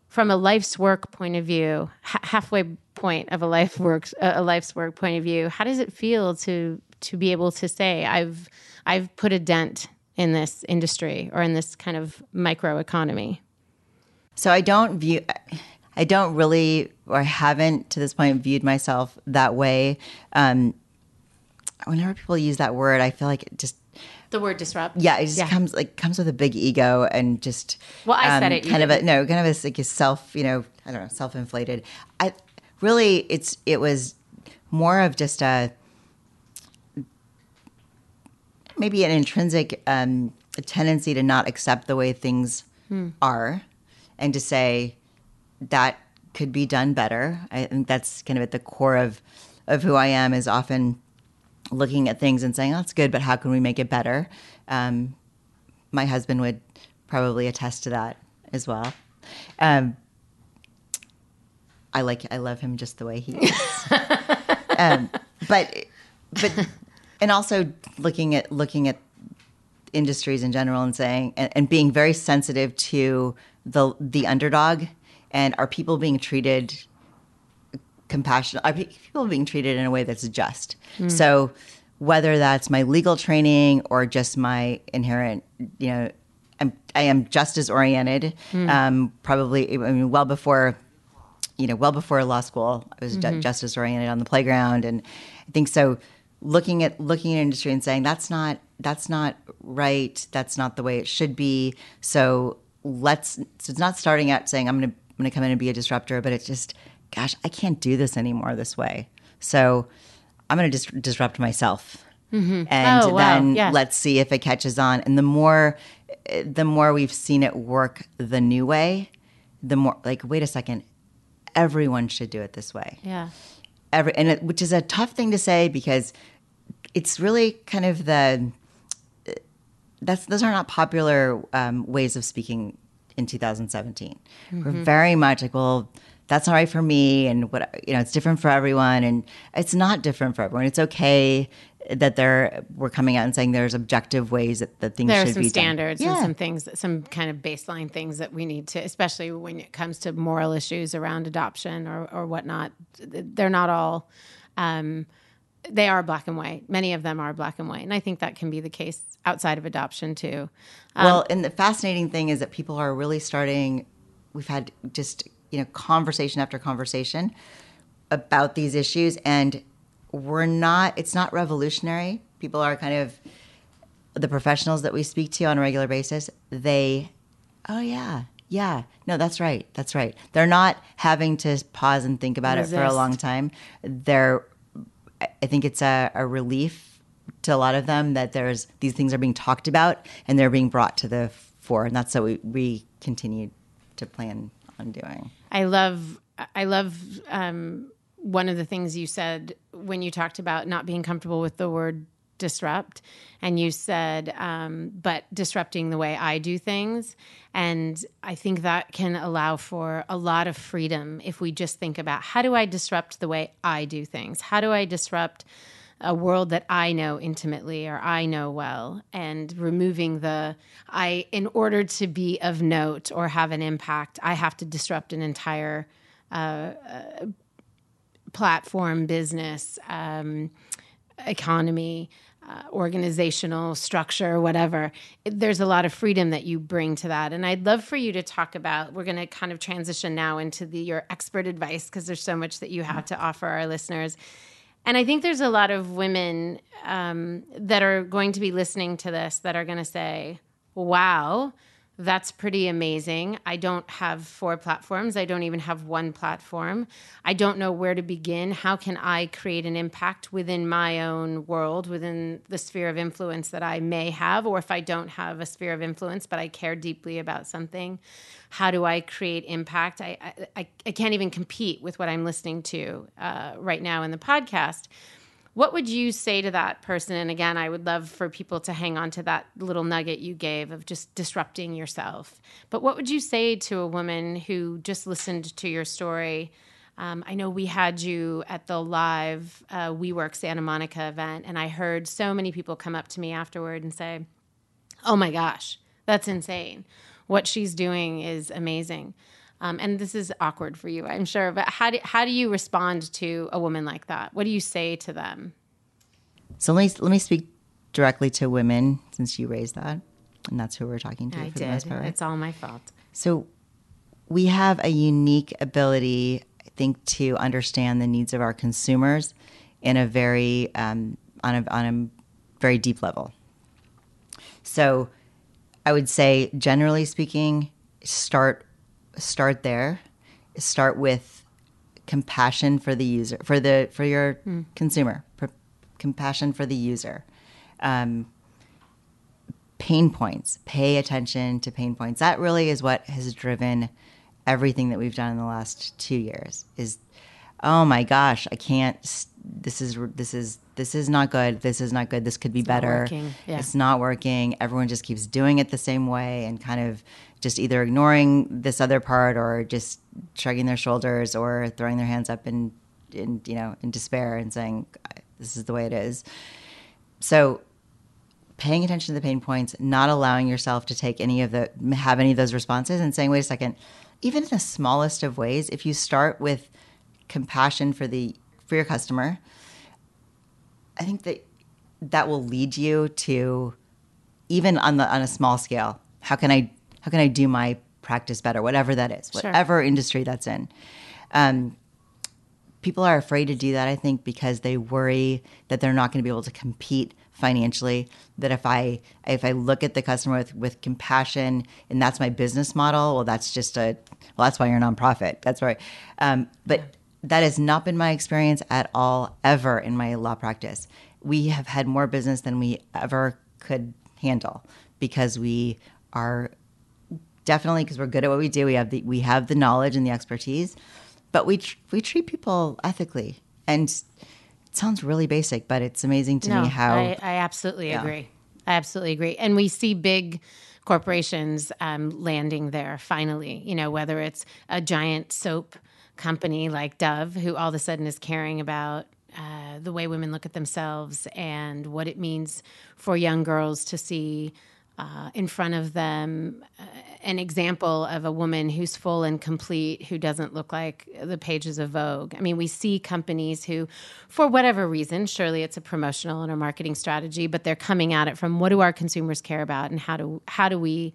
from a life's work point of view, ha- halfway point of a life work a life's work point of view, how does it feel to to be able to say I've I've put a dent in this industry or in this kind of micro economy? So I don't view, I don't really, or I haven't to this point viewed myself that way. Um, whenever people use that word, I feel like it just, The word disrupt. yeah, it just Yeah. comes like comes with a big ego and just. um, Well, I said it, Kind of a no, kind of a, like a self, you know, I don't know, self inflated. I really, it's it was more of just a maybe an intrinsic um, tendency to not accept the way things Hmm. are and to say that could be done better. I think that's kind of at the core of of who I am. Is often looking at things and saying, "Oh, that's good, but how can we make it better?" Um, my husband would probably attest to that as well. Um, I like I love him just the way he is. um, but but and also looking at looking at industries in general and saying and, and being very sensitive to the the underdog and are people being treated compassionate are people being treated in a way that's just. So whether that's my legal training or just my inherent you know I'm, I am justice oriented um, probably I mean well before you know, well before law school, I was ju- mm-hmm. justice oriented on the playground, and I think so. Looking at looking at industry and saying that's not that's not right, that's not the way it should be. So let's. So it's not starting out saying I'm going to I'm going to come in and be a disruptor, but it's just, gosh, I can't do this anymore this way. So I'm going to dis- disrupt myself, mm-hmm. and Oh, wow. then Yeah. let's see if it catches on. And the more the more we've seen it work the new way, the more like wait a second everyone should do it this way. Yeah. Every and it, which is a tough thing to say because it's really kind of the that's those are not popular um, ways of speaking in 2017. We're very much like, well, that's not right for me, and what you know, it's different for everyone, and it's not different for everyone. It's okay that they're we're coming out and saying there's objective ways that, that things There are should some be done. standards and Yeah. some things, some kind of baseline things that we need to, especially when it comes to moral issues around adoption or, or whatnot. They're not all, um, they are black and white. Many of them are black and white. And I think that can be the case outside of adoption too. Well, and the fascinating thing is that people are really starting. We've had just you know conversation after conversation about these issues, and we're not. It's not revolutionary. People are kind of the professionals that we speak to on a regular basis. They, oh yeah, yeah, no, that's right, that's right. They're not having to pause and think about it for a long time. They're I- I think it's a, a relief to a lot of them that there's these things are being talked about and they're being brought to the fore, and that's what we, we continue to plan on doing. I love I love um, one of the things you said when you talked about not being comfortable with the word disrupt and you said um, but disrupting the way I do things. And I think that can allow for a lot of freedom if we just think about how do I disrupt the way I do things? How do I disrupt a world that I know intimately or I know well? And removing the I in order to be of note or have an impact I have to disrupt an entire uh, uh, platform business um, economy uh, organizational structure whatever It- there's a lot of freedom that you bring to that. And I'd love for you to talk about we're going to kind of transition now into the your expert advice because there's so much that you have to offer our listeners. And I think there's a lot of women um, that are going to be listening to this that are going to say, wow, that's pretty amazing. I don't have four platforms. I don't even have one platform. I don't know where to begin. How can I create an impact within my own world, within the sphere of influence that I may have? Or if I don't have a sphere of influence, but I care deeply about something, how do I create impact? I, I, I- can't even compete with what I'm listening to uh, right now in the podcast. What would you say to that person? And again, I would love for people to hang on to that little nugget you gave of just disrupting yourself. But what would you say to a woman who just listened to your story? Um, I know we had you at the live uh, WeWork Santa Monica event, and I heard so many people come up to me afterward and say, oh my gosh, that's insane. What she's doing is amazing. Um, and this is awkward for you, I'm sure. But how do, how do you respond to a woman like that? What do you say to them? So let me let me speak directly to women since you raised that, and that's who we're talking to I for the most did. part. right? It's all my fault. So we have a unique ability, I think, to understand the needs of our consumers in a very um, on a on a very deep level. So I would say, generally speaking, start start there. Start with compassion for the user, for the for your consumer, P- compassion for the user. Um, pain points. Pay attention to pain points. That really is what has driven everything that we've done in the last two years is oh my gosh i can't this is this is this is not good this is not good this could be Not better working. Yeah. it's not working everyone just keeps doing it the same way and kind of just either ignoring this other part or just shrugging their shoulders or throwing their hands up in in you know in despair and saying this is the way it is. So paying attention to the pain points, not allowing yourself to take any of the have any of those responses and saying, wait a second, even in the smallest of ways, if you start with compassion for the for your customer, I think that that will lead you to even on the on a small scale, how can I how can I do my practice better, whatever that is, Sure. whatever industry that's in. Um, people are afraid to do that i think because they worry that they're not going to be able to compete financially that if i if i look at the customer with, with compassion and that's my business model well that's just a well that's why you're a nonprofit. That's right. Um, but that has not been my experience at all ever in my law practice. We have had more business than we ever could handle because we are definitely because we're good at what we do we have the we have the knowledge and the expertise but we tr- we treat people ethically and it sounds really basic but it's amazing to me how I, I absolutely Yeah. agree. I absolutely agree. And we see big corporations um, landing there finally, you know, whether it's a giant soap company like Dove, who all of a sudden is caring about uh, the way women look at themselves and what it means for young girls to see uh, in front of them uh, an example of a woman who's full and complete, who doesn't look like the pages of Vogue. I mean, we see companies who, for whatever reason, surely it's a promotional and a marketing strategy, but they're coming at it from what do our consumers care about and how do how do we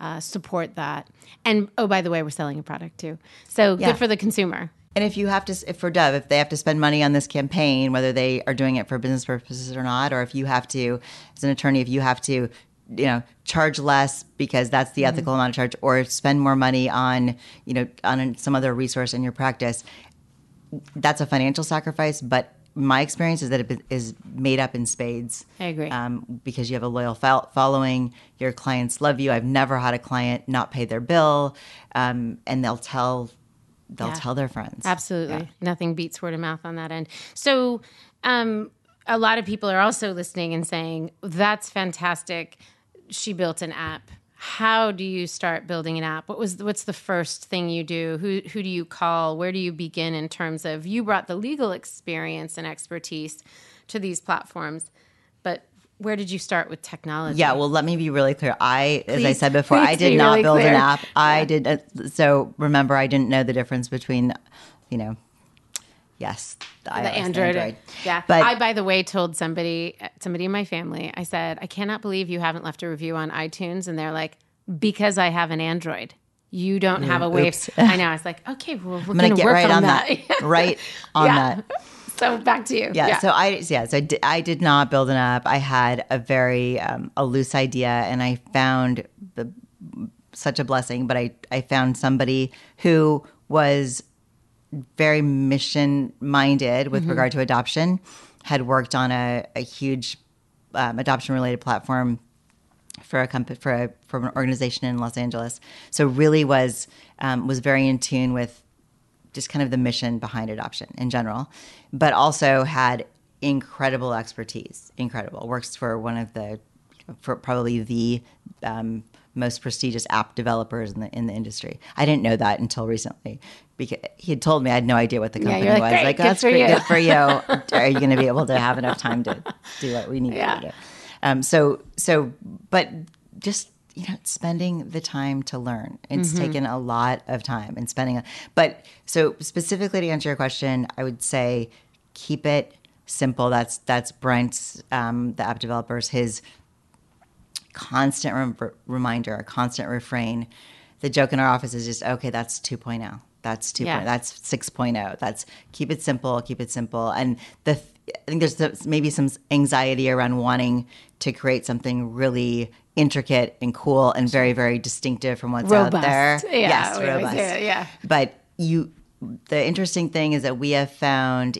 uh, support that? And oh, by the way, we're selling a product too, so Yeah. good for the consumer. And if you have to, if for Dove, if they have to spend money on this campaign, whether they are doing it for business purposes or not, or if you have to, as an attorney, if you have to, you know, charge less because that's the ethical amount of charge, or spend more money on, you know, on some other resource in your practice, that's a financial sacrifice. But my experience is that it is made up in spades. I agree. Um, because you have a loyal fol- following, your clients love you. I've never had a client not pay their bill, um, and they'll tell. They'll Yeah. tell their friends. Absolutely. Nothing beats word of mouth on that end. So, um, a lot of people are also listening and saying, that's fantastic. She built an app. How do you start building an app? What was what's the first thing you do? Who who do you call? Where do you begin in terms of you brought the legal experience and expertise to these platforms, but where did you start with technology? Yeah, well, let me be really clear. I, as I said before, I did not really build clear. an app. I did. Uh, so remember, I didn't know the difference between, you know, yes, the, the and Android. Yeah. But I, by the way, told somebody, somebody in my family, I said, I cannot believe you haven't left a review on iTunes. And they're like, because I have an Android. You don't have a way. I know. I was like, okay, well, we're I'm going gonna to get work right on, on that. right on Yeah. that. So back to you. Yeah, So I yeah. So I did, I did not build an app. I had a very um, a loose idea, and I found the such a blessing. But I I found somebody who was very mission minded with regard to adoption. Had worked on a, a huge um, adoption related platform for a company for a for an organization in Los Angeles. So really was um, was very in tune with just kind of the mission behind adoption in general, but also had incredible expertise. Incredible works for one of the for probably the um, most prestigious app developers in the in the industry. I didn't know that until recently because he had told me I had no idea what the company you're like, was. "Great, like good that's great, good for you. Are you going to be able to have enough time to do what we need Yeah. to do? Um, so so, but just you know, spending the time to learn. It's Mm-hmm. taken a lot of time and spending. A, but so specifically to answer your question, I would say keep it simple. That's that's Brent's, um, the app developers, his constant rem- reminder, a constant refrain. The joke in our office is just okay. That's 2.0. That's 2.0. Yeah. That's 6.0. That's keep it simple. Keep it simple. And the I think there's the- maybe some anxiety around wanting to create something really intricate and cool and very very distinctive from what's out Robust. there. Yeah, yes, robust. it, yeah. But you, the interesting thing is that we have found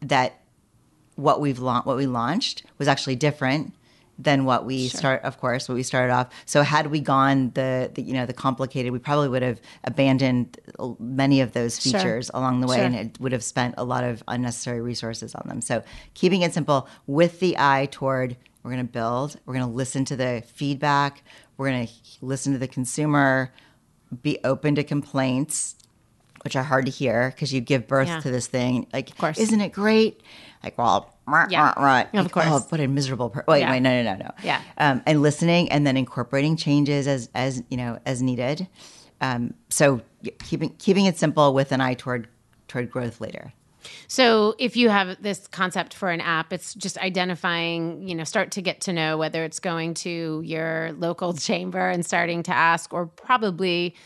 that what we've la- what we launched was actually different than what we start of course what we started off so had we gone the, the you know the complicated we probably would have abandoned many of those Sure. features along the way Sure. and it would have spent a lot of unnecessary resources on them so keeping it simple with the eye toward we're going to build we're going to listen to the feedback we're going to listen to the consumer be open to complaints which are hard to hear because you give birth Yeah. to this thing like of course. isn't it great like well Yeah. rah. Of course. oh, what a miserable per- wait Yeah. wait no no no no Yeah. um, and listening and then incorporating changes as as you know as needed um, so keeping keeping it simple with an eye toward toward growth later So if you have this concept for an app, it's just identifying, you know, start to get to know whether it's going to your local chamber and starting to ask, or probably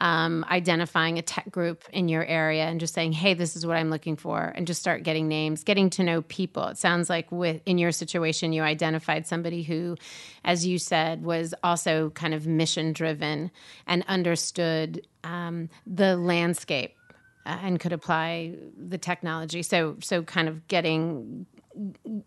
um, identifying a tech group in your area and just saying, "Hey, this is what I'm looking for," and just start getting names, getting to know people. It sounds like with in your situation, you identified somebody who, as you said, was also kind of mission driven and understood um, the landscape uh, and could apply the technology. So so kind of getting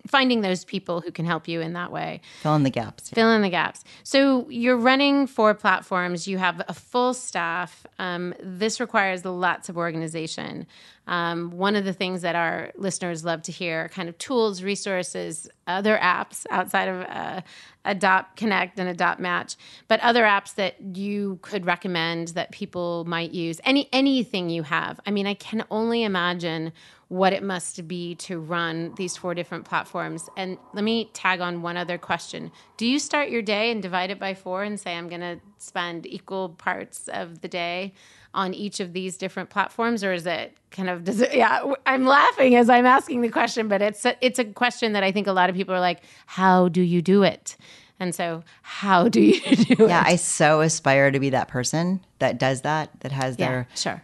finding those people who can help you in that way. fill in the gaps Fill in the gaps. So you're running four platforms. You have a full staff. Um, this requires lots of organization. Um, one of the things that our listeners love to hear are kind of tools, resources, other apps outside of uh, Adopt Connect and AdoptMatch, but other apps that you could recommend that people might use. Any anything you have. I mean, I can only imagine what it must be to run these four different platforms. And let me tag on one other question. Do you start your day and divide it by four and say, I'm going to spend equal parts of the day on each of these different platforms? Or is it kind of, does it, yeah, I'm laughing as I'm asking the question, but it's a, it's a question that I think a lot of people are like, how do you do it? And so, how do you do it? yeah i so aspire to be that person that does that that has Yeah, their sure.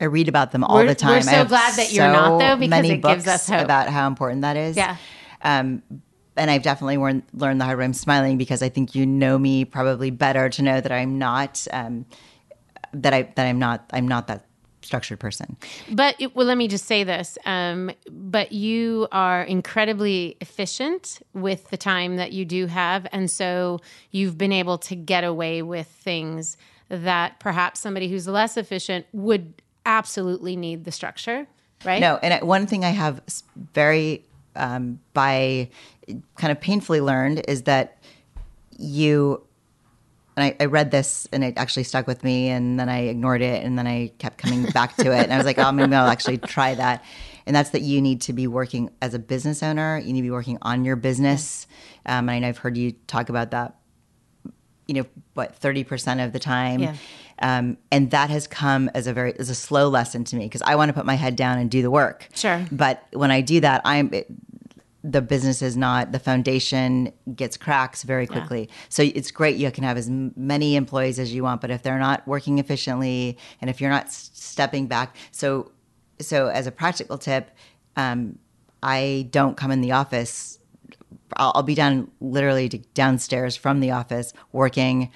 I read about them all We're- the time. we're so glad that you're not, so though, because many it gives books us hope. about how important that is. Yeah. Um, and I've definitely learned, learned the hard way. I'm smiling because I think you know me probably better to know that I'm not um, that I that I'm not I'm not that structured person. But it, well, let me just say this. Um, but you are incredibly efficient with the time that you do have, and so you've been able to get away with things that perhaps somebody who's less efficient would absolutely need the structure, right? No, and one thing I have very um, by kind of painfully learned is that you and I, I read this and it actually stuck with me and then I ignored it and then I kept coming back to it and I was like, oh, maybe I'll actually try that. And that's that you need to be working as a business owner. You need to be working on your business. Um, and I know I've heard you talk about that you know what 30% of the time Yeah. Um, and that has come as a very as a slow lesson to me because i want to put my head down and do the work. Sure. but when i do that i'm it, the business is not the foundation gets cracks very quickly. So it's great you can have as many employees as you want but if they're not working efficiently and if you're not s- stepping back so so as a practical tip um, i don't come in the office I'll, I'll be down literally downstairs from the office working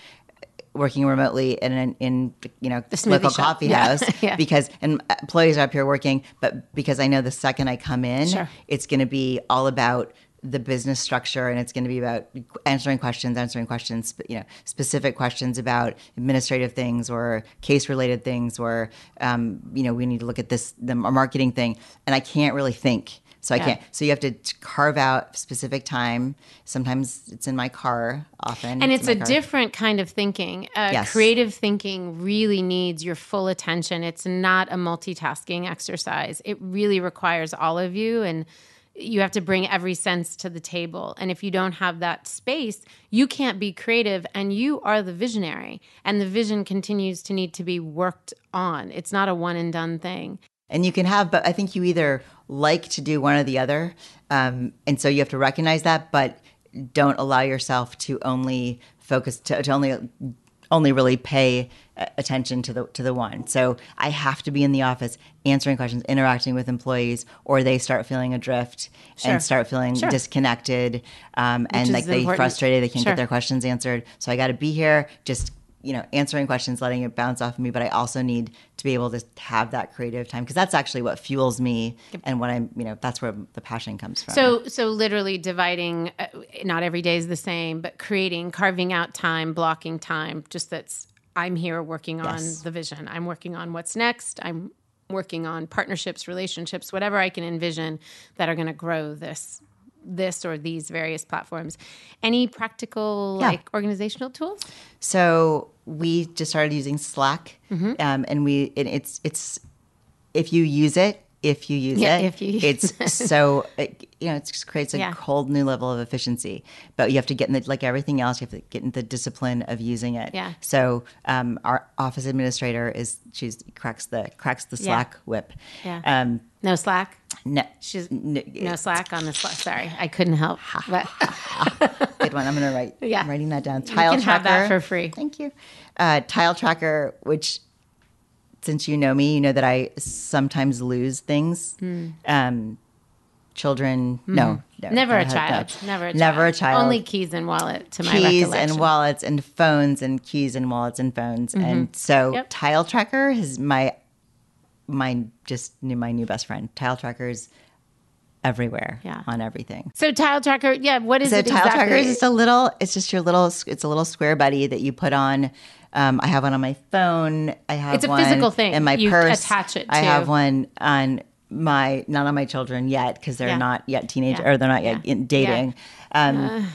working remotely in an in you know smoothie local shop. coffee Yeah. house Yeah. because and employees are up here working but because I know the second I come in Sure. it's going to be all about the business structure and it's going to be about answering questions answering questions you know specific questions about administrative things or case related things or um, you know we need to look at this the marketing thing and I can't really think so I Yeah. can't. So you have to carve out specific time. Sometimes it's in my car. Often, and it's in a car. different kind of thinking. Uh, Yes. Creative thinking really needs your full attention. It's not a multitasking exercise. It really requires all of you, and you have to bring every sense to the table. And if you don't have that space, you can't be creative, and you are the visionary. And the vision continues to need to be worked on. It's not a one and done thing. And you can have, but I think you either like to do one or the other, um, and so you have to recognize that, but don't allow yourself to only focus to, to only only really pay attention to the to the one. So I have to be in the office answering questions, interacting with employees, or they start feeling adrift Sure. and start feeling Sure. disconnected, um, and like they important. frustrated, they can't Sure. get their questions answered. So I got to be here, just you know, answering questions, letting it bounce off of me, but I also need to be able to have that creative time because that's actually what fuels me and what I'm, you know, that's where the passion comes from. So, so literally dividing. Uh, not every day is the same, but creating, carving out time, blocking time. Just that's I'm here working on Yes. the vision. I'm working on what's next. I'm working on partnerships, relationships, whatever I can envision that are going to grow this this or these various platforms. Any practical Yeah. like organizational tools? So we just started using Slack, Mm-hmm. um, and we and it's it's if you use it, if you use Yeah, it, if you use it's so it, you know it just creates a Yeah. whole new level of efficiency. But you have to get in the like everything else, you have to get in the discipline of using it. Yeah. So um, our office administrator is she's cracks the cracks the. Slack whip. Yeah. Um, No Slack. No, She's no, no Slack on the Slack. Sorry, I couldn't help. But good one. I'm going to write. Yeah. I'm writing that down. Tile can have tracker that for free. Thank you. Uh, tile tracker, which since you know me, you know that I sometimes lose things. Hmm. Um, children, no, no, never a child. no. Never a child. never a child. Only keys and wallet to my keys and wallets and phones and keys and wallets and phones. And so Mm-hmm. Yep. tile tracker is my my just new my new best friend. Tile trackers everywhere Yeah. on everything. So tile tracker, yeah. What is So it tile exactly? tracker is just a little. It's just your little. It's a little square buddy that you put on. Um, I have one on my phone. I have It's a one physical thing. in my You purse. attach it I have one on my not on my children yet because they're Yeah. not yet teenage Yeah. or they're not yet Yeah. in dating. Um,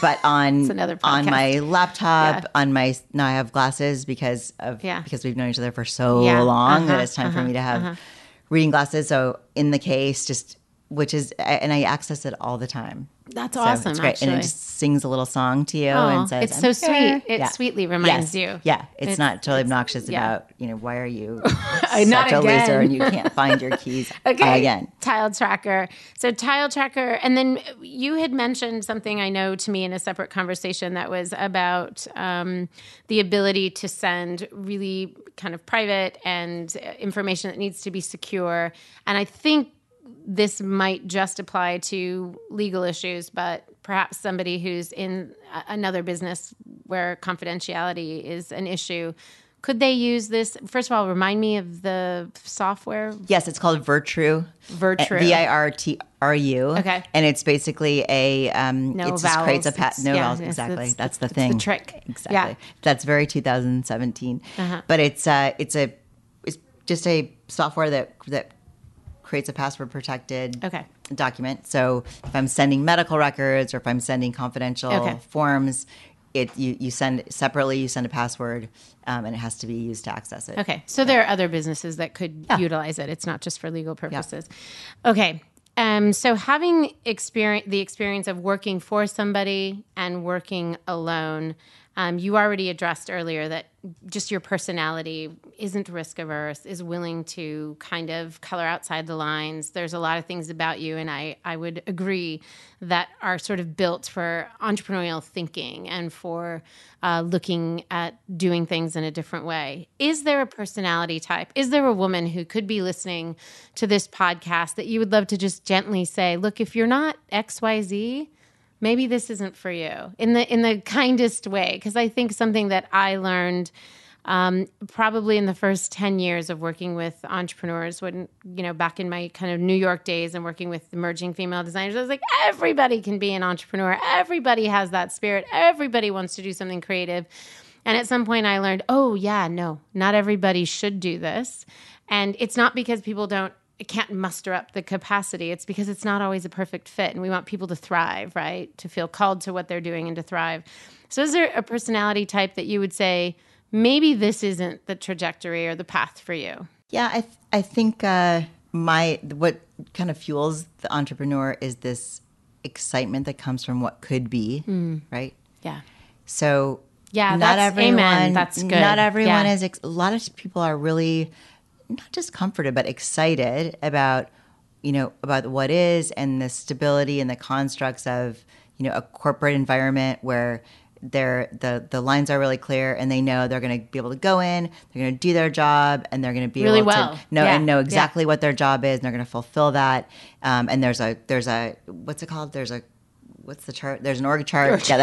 but on on my laptop, Yeah. on my now I have glasses because of Yeah. because we've known each other for so Yeah. long Uh-huh. that it's time for me to have reading glasses. So in the case, just which is and I access it all the time. That's So awesome. It's great. Actually, And it just sings a little song to you and says, it's "I'm so here." sweet. It sweetly reminds Yes. you. Yeah. It's, It's- not totally obnoxious yeah. about, you know, why are you not such a again. loser and you can't find your keys Okay. again? Tile tracker. So tile tracker, and then you had mentioned something I know to me in a separate conversation that was about um, the ability to send really kind of private and information that needs to be secure. And I think this might just apply to legal issues, but perhaps somebody who's in another business where confidentiality is an issue. Could they use this? First of all, remind me of the software. Yes, it's called Virtru. Virtru. V I R T R U. Okay. And it's basically a um No it just creates a vowels. pat no yeah, vowels exactly. it's- that's the thing. the trick. Exactly. Yeah. That's very 2017. Uh-huh. But it's uh it's a it's just a software that that creates a password protected Okay. document. So if I'm sending medical records or if I'm sending confidential Okay. forms, it you, you send separately. You send a password, um, and it has to be used to access it. Okay. So there are other businesses that could utilize it. It's not just for legal purposes. Okay. Um, so having experience the experience of working for somebody and working alone, um, you already addressed earlier that just your personality isn't risk averse, is willing to kind of color outside the lines. There's a lot of things about you, and I, I would agree that are sort of built for entrepreneurial thinking and for uh, looking at doing things in a different way. Is there a personality type? Is there a woman who could be listening to this podcast that you would love to just gently say, look, if you're not XYZ, maybe this isn't for you. In the in the kindest way. Because i think something that i learned um, probably in the first 10 years of working with entrepreneurs when you know back in my kind of new york days and working with emerging female designers i was like everybody can be an entrepreneur. Everybody has that spirit. Everybody wants to do something creative. And at some point i learned oh yeah no not everybody should do this. And it's not because people don't it can't muster up the capacity. It's because it's not always a perfect fit. And we want people to thrive, right? To feel called to what they're doing and to thrive. So, is there a personality type that you would say, maybe this isn't the trajectory or the path for you? Yeah, I th- I think uh, my what kind of fuels the entrepreneur is this excitement that comes from what could be, right? Yeah. So Yeah, not that's- everyone. amen. That's good. Not everyone Yeah. is. Ex- a lot of people are really not just comforted, but excited about you know about what is and the stability and the constructs of you know a corporate environment where they're the the lines are really clear and they know they're going to be able to go in they're going to do their job and they're going to be Really able well. to know Yeah. and know Yeah. exactly what their job is and they're going to fulfill that um, and there's a there's a what's it called there's a what's the chart? There's an org chart. Yeah,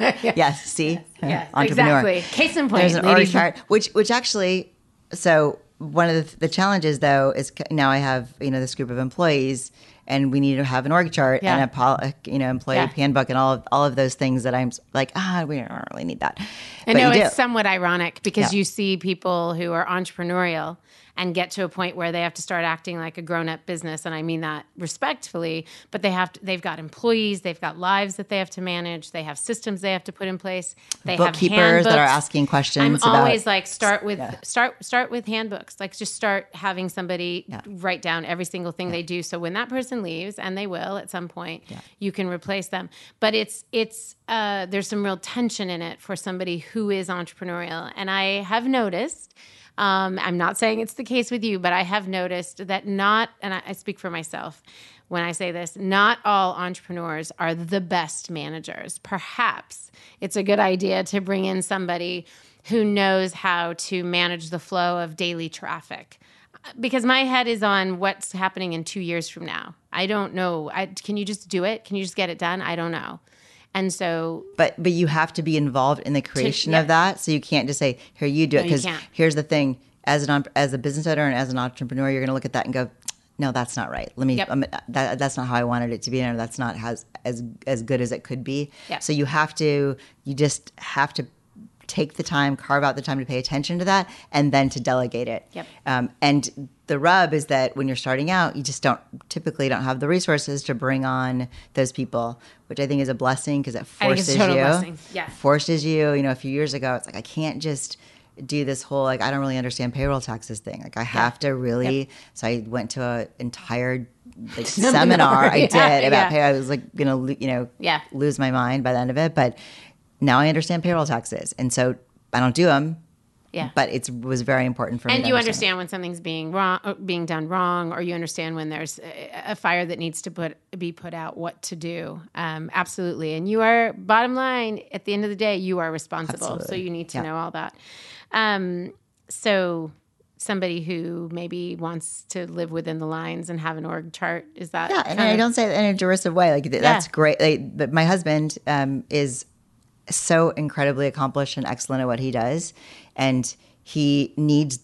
that, yes. See, Yes, entrepreneur. exactly. Case in point, There's an org chart, which which actually, so one of the, the challenges though is now I have you know this group of employees. And we need to have an org chart Yeah. and a pol- you know employee Yeah. handbook and all of all of those things that I'm like ah we don't really need that. I But know it's do. somewhat ironic because Yeah. you see people who are entrepreneurial and get to a point where they have to start acting like a grown-up business and I mean that respectfully but they have to, they've got employees they've got lives that they have to manage they have systems they have to put in place they Bookkeepers that are asking questions I'm about- always like start with start start with handbooks. Like just start having somebody write down every single thing they do. So when that person leaves and they will at some point you can replace them. But it's it's uh, there's some real tension in it for somebody who is entrepreneurial. And I have noticed um, I'm not saying it's the case with you, but I have noticed that not, and I, I speak for myself when I say this, not all entrepreneurs are the best managers. Perhaps it's a good idea to bring in somebody who knows how to manage the flow of daily traffic. Because my head is on what's happening in two years from now. I don't know. I, can you just do it? Can you just get it done? I don't know. And so but but you have to be involved in the creation yeah. of that so you can't just say here you do it because can't. here's the thing as an as a business owner and as an entrepreneur you're going to look at that and go no that's not right let me Yep. um, that, that's not how i wanted it to be and that's not as as as good as it could be Yep. so you have to you just have to take the time carve out the time to pay attention to that and then to delegate it Yep. um, and the rub is that when you're starting out, you just don't typically don't have the resources to bring on those people, which I think is a blessing because it I think it's a forces you, blessing. Yeah. forces you. You know, a few years ago, it's like I can't just do this whole like I don't really understand payroll taxes thing. Like I have to really. So I went to an entire like seminar I did about yeah. pay. I was like gonna you know Yeah. lose my mind by the end of it, but now I understand payroll taxes, and so I don't do them. Yeah. But it was very important for me. and you understand. understand when something's being wrong being done wrong or you understand when there's a, a fire that needs to put be put out what to do um, absolutely and you are bottom line at the end of the day you are responsible so you need to Yeah. know all that um, so somebody who maybe wants to live within the lines and have an org chart is that Yeah, and I of- don't say that in a derisive way. Like th- that's great. Like, but my husband um, is so incredibly accomplished and excellent at what he does, and he needs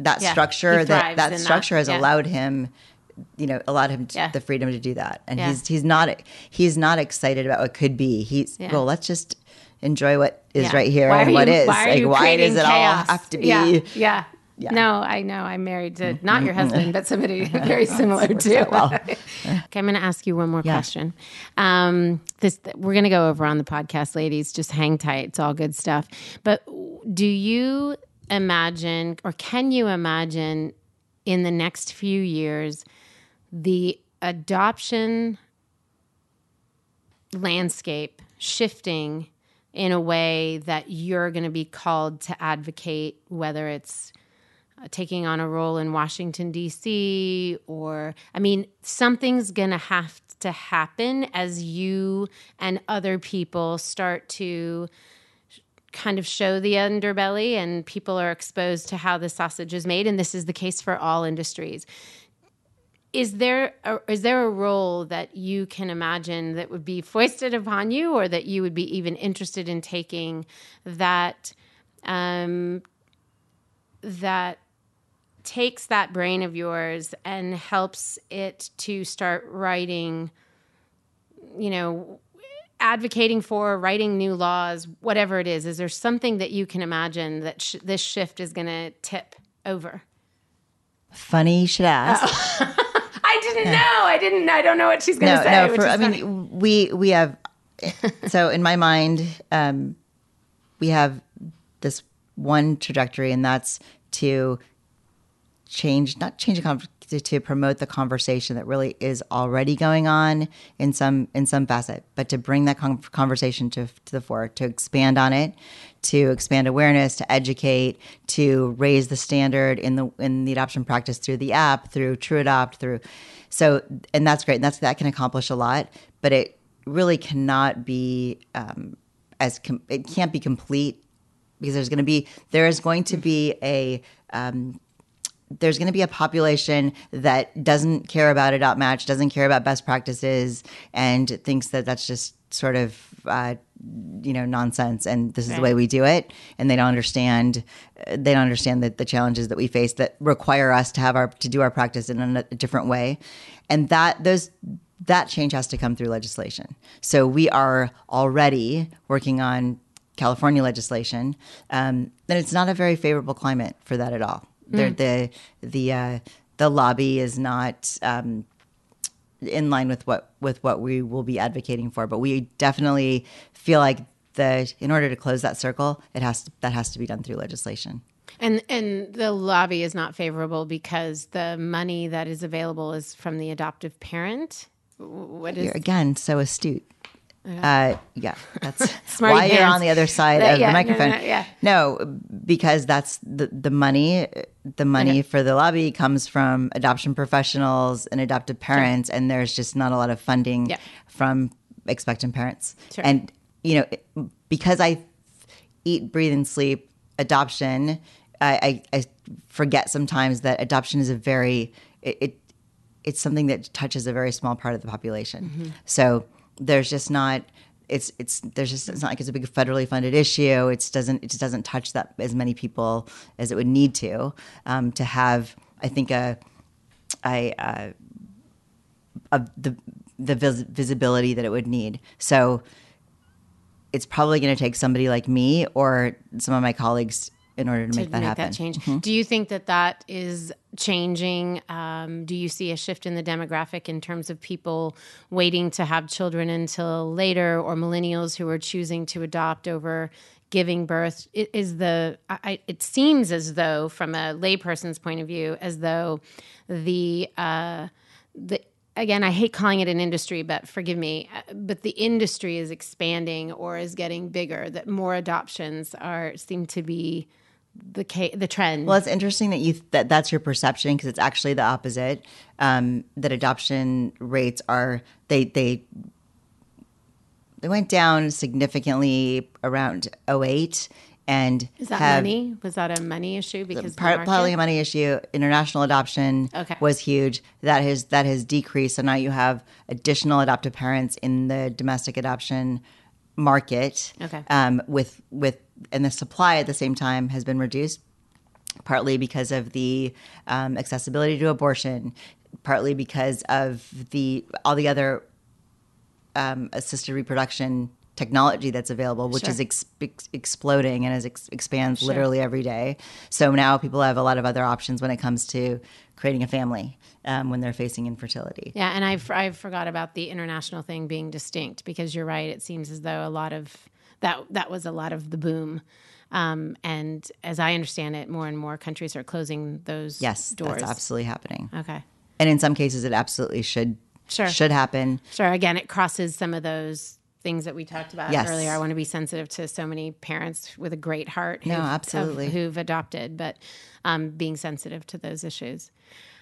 that Yeah, structure. That that structure that, has yeah. allowed him, you know, allowed him Yeah. the freedom to do that. And he's he's not he's not excited about what could be. He's well, let's just enjoy what is right here and what you- is. Why, like why does it chaos? all have to be? Yeah, yeah. Mm-hmm. No, I know. I'm married to not your husband, but somebody very similar to. too. okay, I'm going to ask you one more Yeah. question. Um, this we're going to go over on the podcast, ladies. Just hang tight. It's all good stuff. But do you imagine, or can you imagine, in the next few years, the adoption landscape shifting in a way that you're going to be called to advocate, whether it's taking on a role in Washington, D.C., or, I mean, something's going to have to happen as you and other people start to kind of show the underbelly and people are exposed to how the sausage is made. And this is the case for all industries is there a, is there a role that you can imagine that would be foisted upon you or that you would be even interested in taking that um, that takes that brain of yours and helps it to start writing you know advocating for writing new laws whatever it is is there something that you can imagine that sh- this shift is going to tip over Funny you should ask. I didn't know. I didn't. I don't know what she's going to no, say. no. For I mean, we we have. so in my mind, um, we have this one trajectory, and that's to change, not change to, to promote the conversation that really is already going on in some in some facet, but to bring that con- conversation to to the fore, to expand on it, to expand awareness, to educate, to raise the standard in the in the adoption practice through the app, through TruAdopt, through so and that's great. And that's that can accomplish a lot, but it really cannot be um, as com- it can't be complete because there's going to be there is going to be a um, there's going to be a population that doesn't care about AdoptMatch, doesn't care about best practices, and thinks that that's just sort of uh, you know nonsense and this is the way we do it. And they don't understand they don't understand the, the challenges that we face that require us to have our to do our practice in a, a different way. And that those that change has to come through legislation. So we are already working on california legislation. Um, and it's not a very favorable climate for that at all They're the the uh, the lobby is not um, in line with what with what we will be advocating for. But we definitely feel like the in order to close that circle, it has to, that has to be done through legislation. And and the lobby is not favorable because the money that is available is from the adoptive parent. What is You're again so astute. Uh, yeah, that's why you're on the other side That- of yeah, the no, microphone. no, yeah. No, because that's the the money. The money for the lobby comes from adoption professionals and adoptive parents, and there's just not a lot of funding Yeah. from expectant parents. Sure. And you know, because I eat, breathe, and sleep adoption, I, I, I forget sometimes that adoption is a very it, it it's something that touches a very small part of the population. So there's just not it's it's there's just it's not like it's a big federally funded issue. It doesn't it just doesn't touch that as many people as it would need to um, to have I think a I uh, a the the vis- visibility that it would need. So it's probably going to take somebody like me or some of my colleagues in order to, to make that happen. Mm-hmm. change. Do you think that that is changing? Um, do you see a shift in the demographic in terms of people waiting to have children until later, or millennials who are choosing to adopt over giving birth? I- Is the I, I- it seems as though, from a layperson's point of view, as though the uh, the again, I hate calling it an industry, but forgive me, uh, but the industry is expanding or is getting bigger. That more adoptions are seem to be the ca- the trend. Well, it's interesting that you that that's your perception because it's actually the opposite. Um, that adoption rates are they they they went down significantly around 08 and is that have money? Was that a money issue? Because part, partly a money issue. International adoption Okay. was huge. That has that has decreased. So now you have additional adoptive parents in the domestic adoption market. Okay. Um, with with and the supply at the same time has been reduced, partly because of the um, accessibility to abortion, partly because of the all the other um, assisted reproduction technology that's available, which Sure. is ex- ex- exploding and is ex- expands literally every day. So now people have a lot of other options when it comes to creating a family um, when they're facing infertility. Yeah, and I've I've forgot about the international thing being distinct because you're right. It seems as though a lot of that that was a lot of the boom. Um, and as I understand it, more and more countries are closing those Yes, doors. that's absolutely happening. Okay. And in some cases, it absolutely should Sure. should happen. Sure. Again, it crosses some of those things that we talked about Yes. earlier. I want to be sensitive to so many parents with a great heart No, who've- of- absolutely. who've adopted, but um, being sensitive to those issues.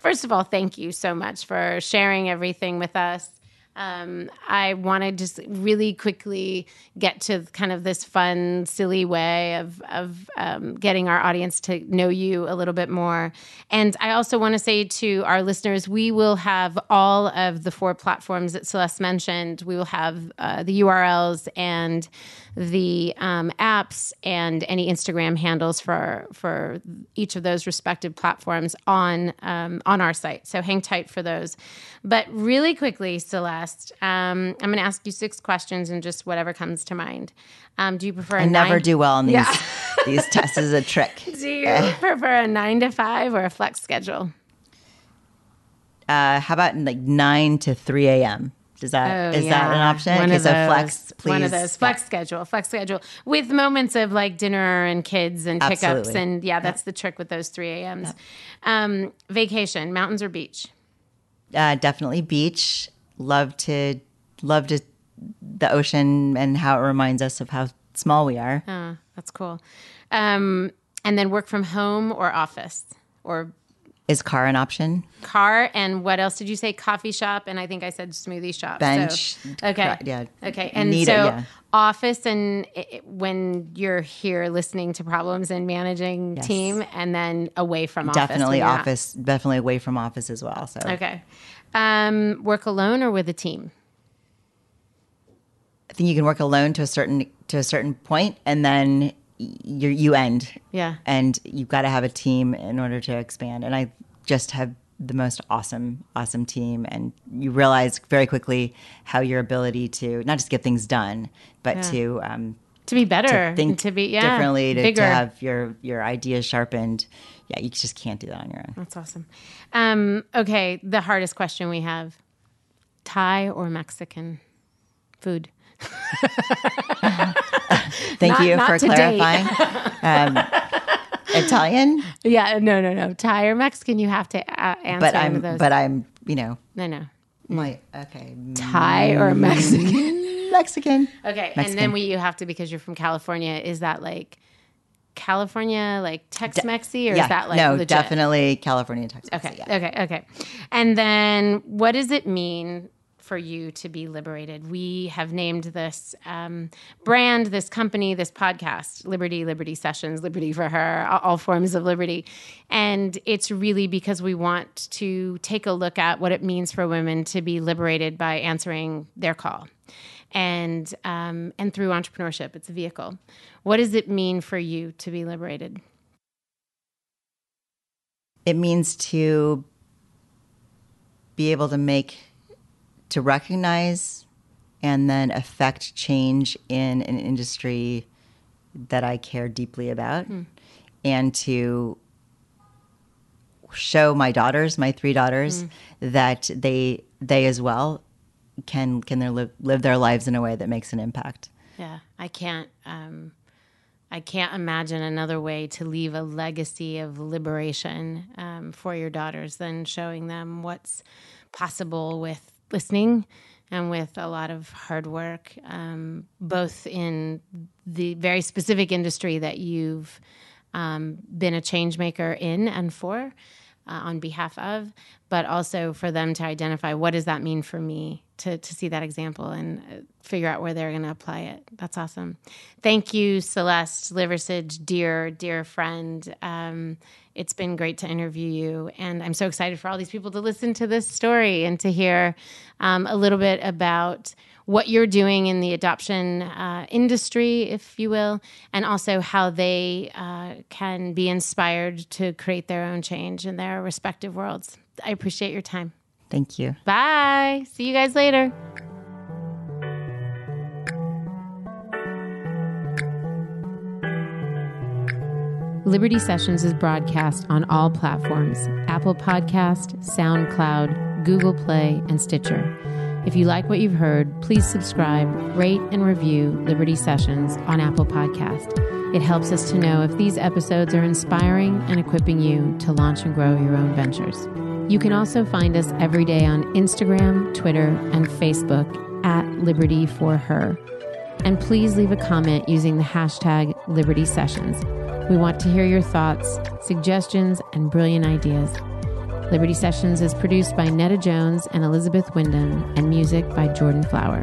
First of all, thank you so much for sharing everything with us. Um, I want to just really quickly get to kind of this fun, silly way of of um, getting our audience to know you a little bit more. And I also want to say to our listeners, we will have all of the four platforms that Celeste mentioned. We will have uh, the URLs and the um, apps and any Instagram handles for for each of those respective platforms on um, on our site. So hang tight for those. But really quickly, Celeste, um, I'm going to ask you six questions and just whatever comes to mind. Um, do you prefer? I never nine- do well on these these tests. Is a trick. Do you prefer a nine to five or a flex schedule? Uh, how about like nine to three a.m. Does that is Oh, that an option? One okay, of so those. flex, please. One of those flex schedule, flex schedule with moments of like dinner and kids and pickups and yeah, that's the trick with those three a.m.s. Um, vacation, mountains or beach? Uh, definitely beach. Love to love to the ocean and how it reminds us of how small we are. Oh, that's cool. Um, and then work from home or office or Is car an option? Car and what else did you say? Coffee shop and I think I said smoothie shop. Bench. So, okay. Yeah. Okay. And Need so it, yeah. office and i- when you're here listening to problems and managing Yes. team and then away from office. definitely when office. Definitely away from office as well. So Okay. Um, work alone or with a team? I think you can work alone to a certain to a certain point, and then you you end. Yeah. and you've got to have a team in order to expand. And I just have the most awesome, awesome team, and you realize very quickly how your ability to not just get things done, but to um, To be better. to think to be yeah, differently, to, to have your your ideas sharpened. Yeah, you just can't do that on your own. That's awesome. Um, okay, the hardest question we have: Thai or Mexican food? Thank Not- you not for clarifying. um, Italian, Yeah, no, no, no. Thai or Mexican? You have to uh, answer but one I'm of those. but I'm you know no, no. my okay Thai or Mexican? Mexican. Okay, and then we you have to because you're from California. Is that like California, like Tex-Mexy, or yeah, is that like no, legit? definitely California, Texas. Okay, yeah. okay, okay. And then what does it mean for you to be liberated? We have named this um, brand, this company, this podcast, Liberty, Liberty Sessions, Liberty for Her, all, forms of liberty. And it's really because we want to take a look at what it means for women to be liberated by answering their call. And um, and through entrepreneurship, it's a vehicle. What does it mean for you to be liberated? it means to be able to make to recognize and then affect change in an industry that I care deeply about and to show my daughters my three daughters that they they as well can can their live, live their lives in a way that makes an impact Yeah, I can't. Um, I can't imagine another way to leave a legacy of liberation um, for your daughters than showing them what's possible with listening and with a lot of hard work, um, both in the very specific industry that you've um, been a change maker in and for. Uh, on behalf of, but also for them to identify what does that mean for me to, to see that example and uh, figure out where they're going to apply it. That's awesome. Thank you, Celeste Liversidge, dear, dear friend. Um, it's been great to interview you. And I'm so excited for all these people to listen to this story and to hear um, a little bit about what you're doing in the adoption uh, industry, if you will, and also how they uh, can be inspired to create their own change in their respective worlds. I appreciate your time. thank you Bye. See you guys later. Liberty Sessions is broadcast on all platforms Apple Podcast, SoundCloud, Google Play, and Stitcher. If you like what you've heard, please subscribe, rate, and review Liberty Sessions on Apple Podcast. It helps us to know if these episodes are inspiring and equipping you to launch and grow your own ventures. You can also find us every day on Instagram, Twitter, and Facebook at Liberty for Her. And please leave a comment using the hashtag Liberty Sessions. We want to hear your thoughts, suggestions, and brilliant ideas. Liberty Sessions is produced by Netta Jones and Elizabeth Wyndham, and music by Jordan Flower.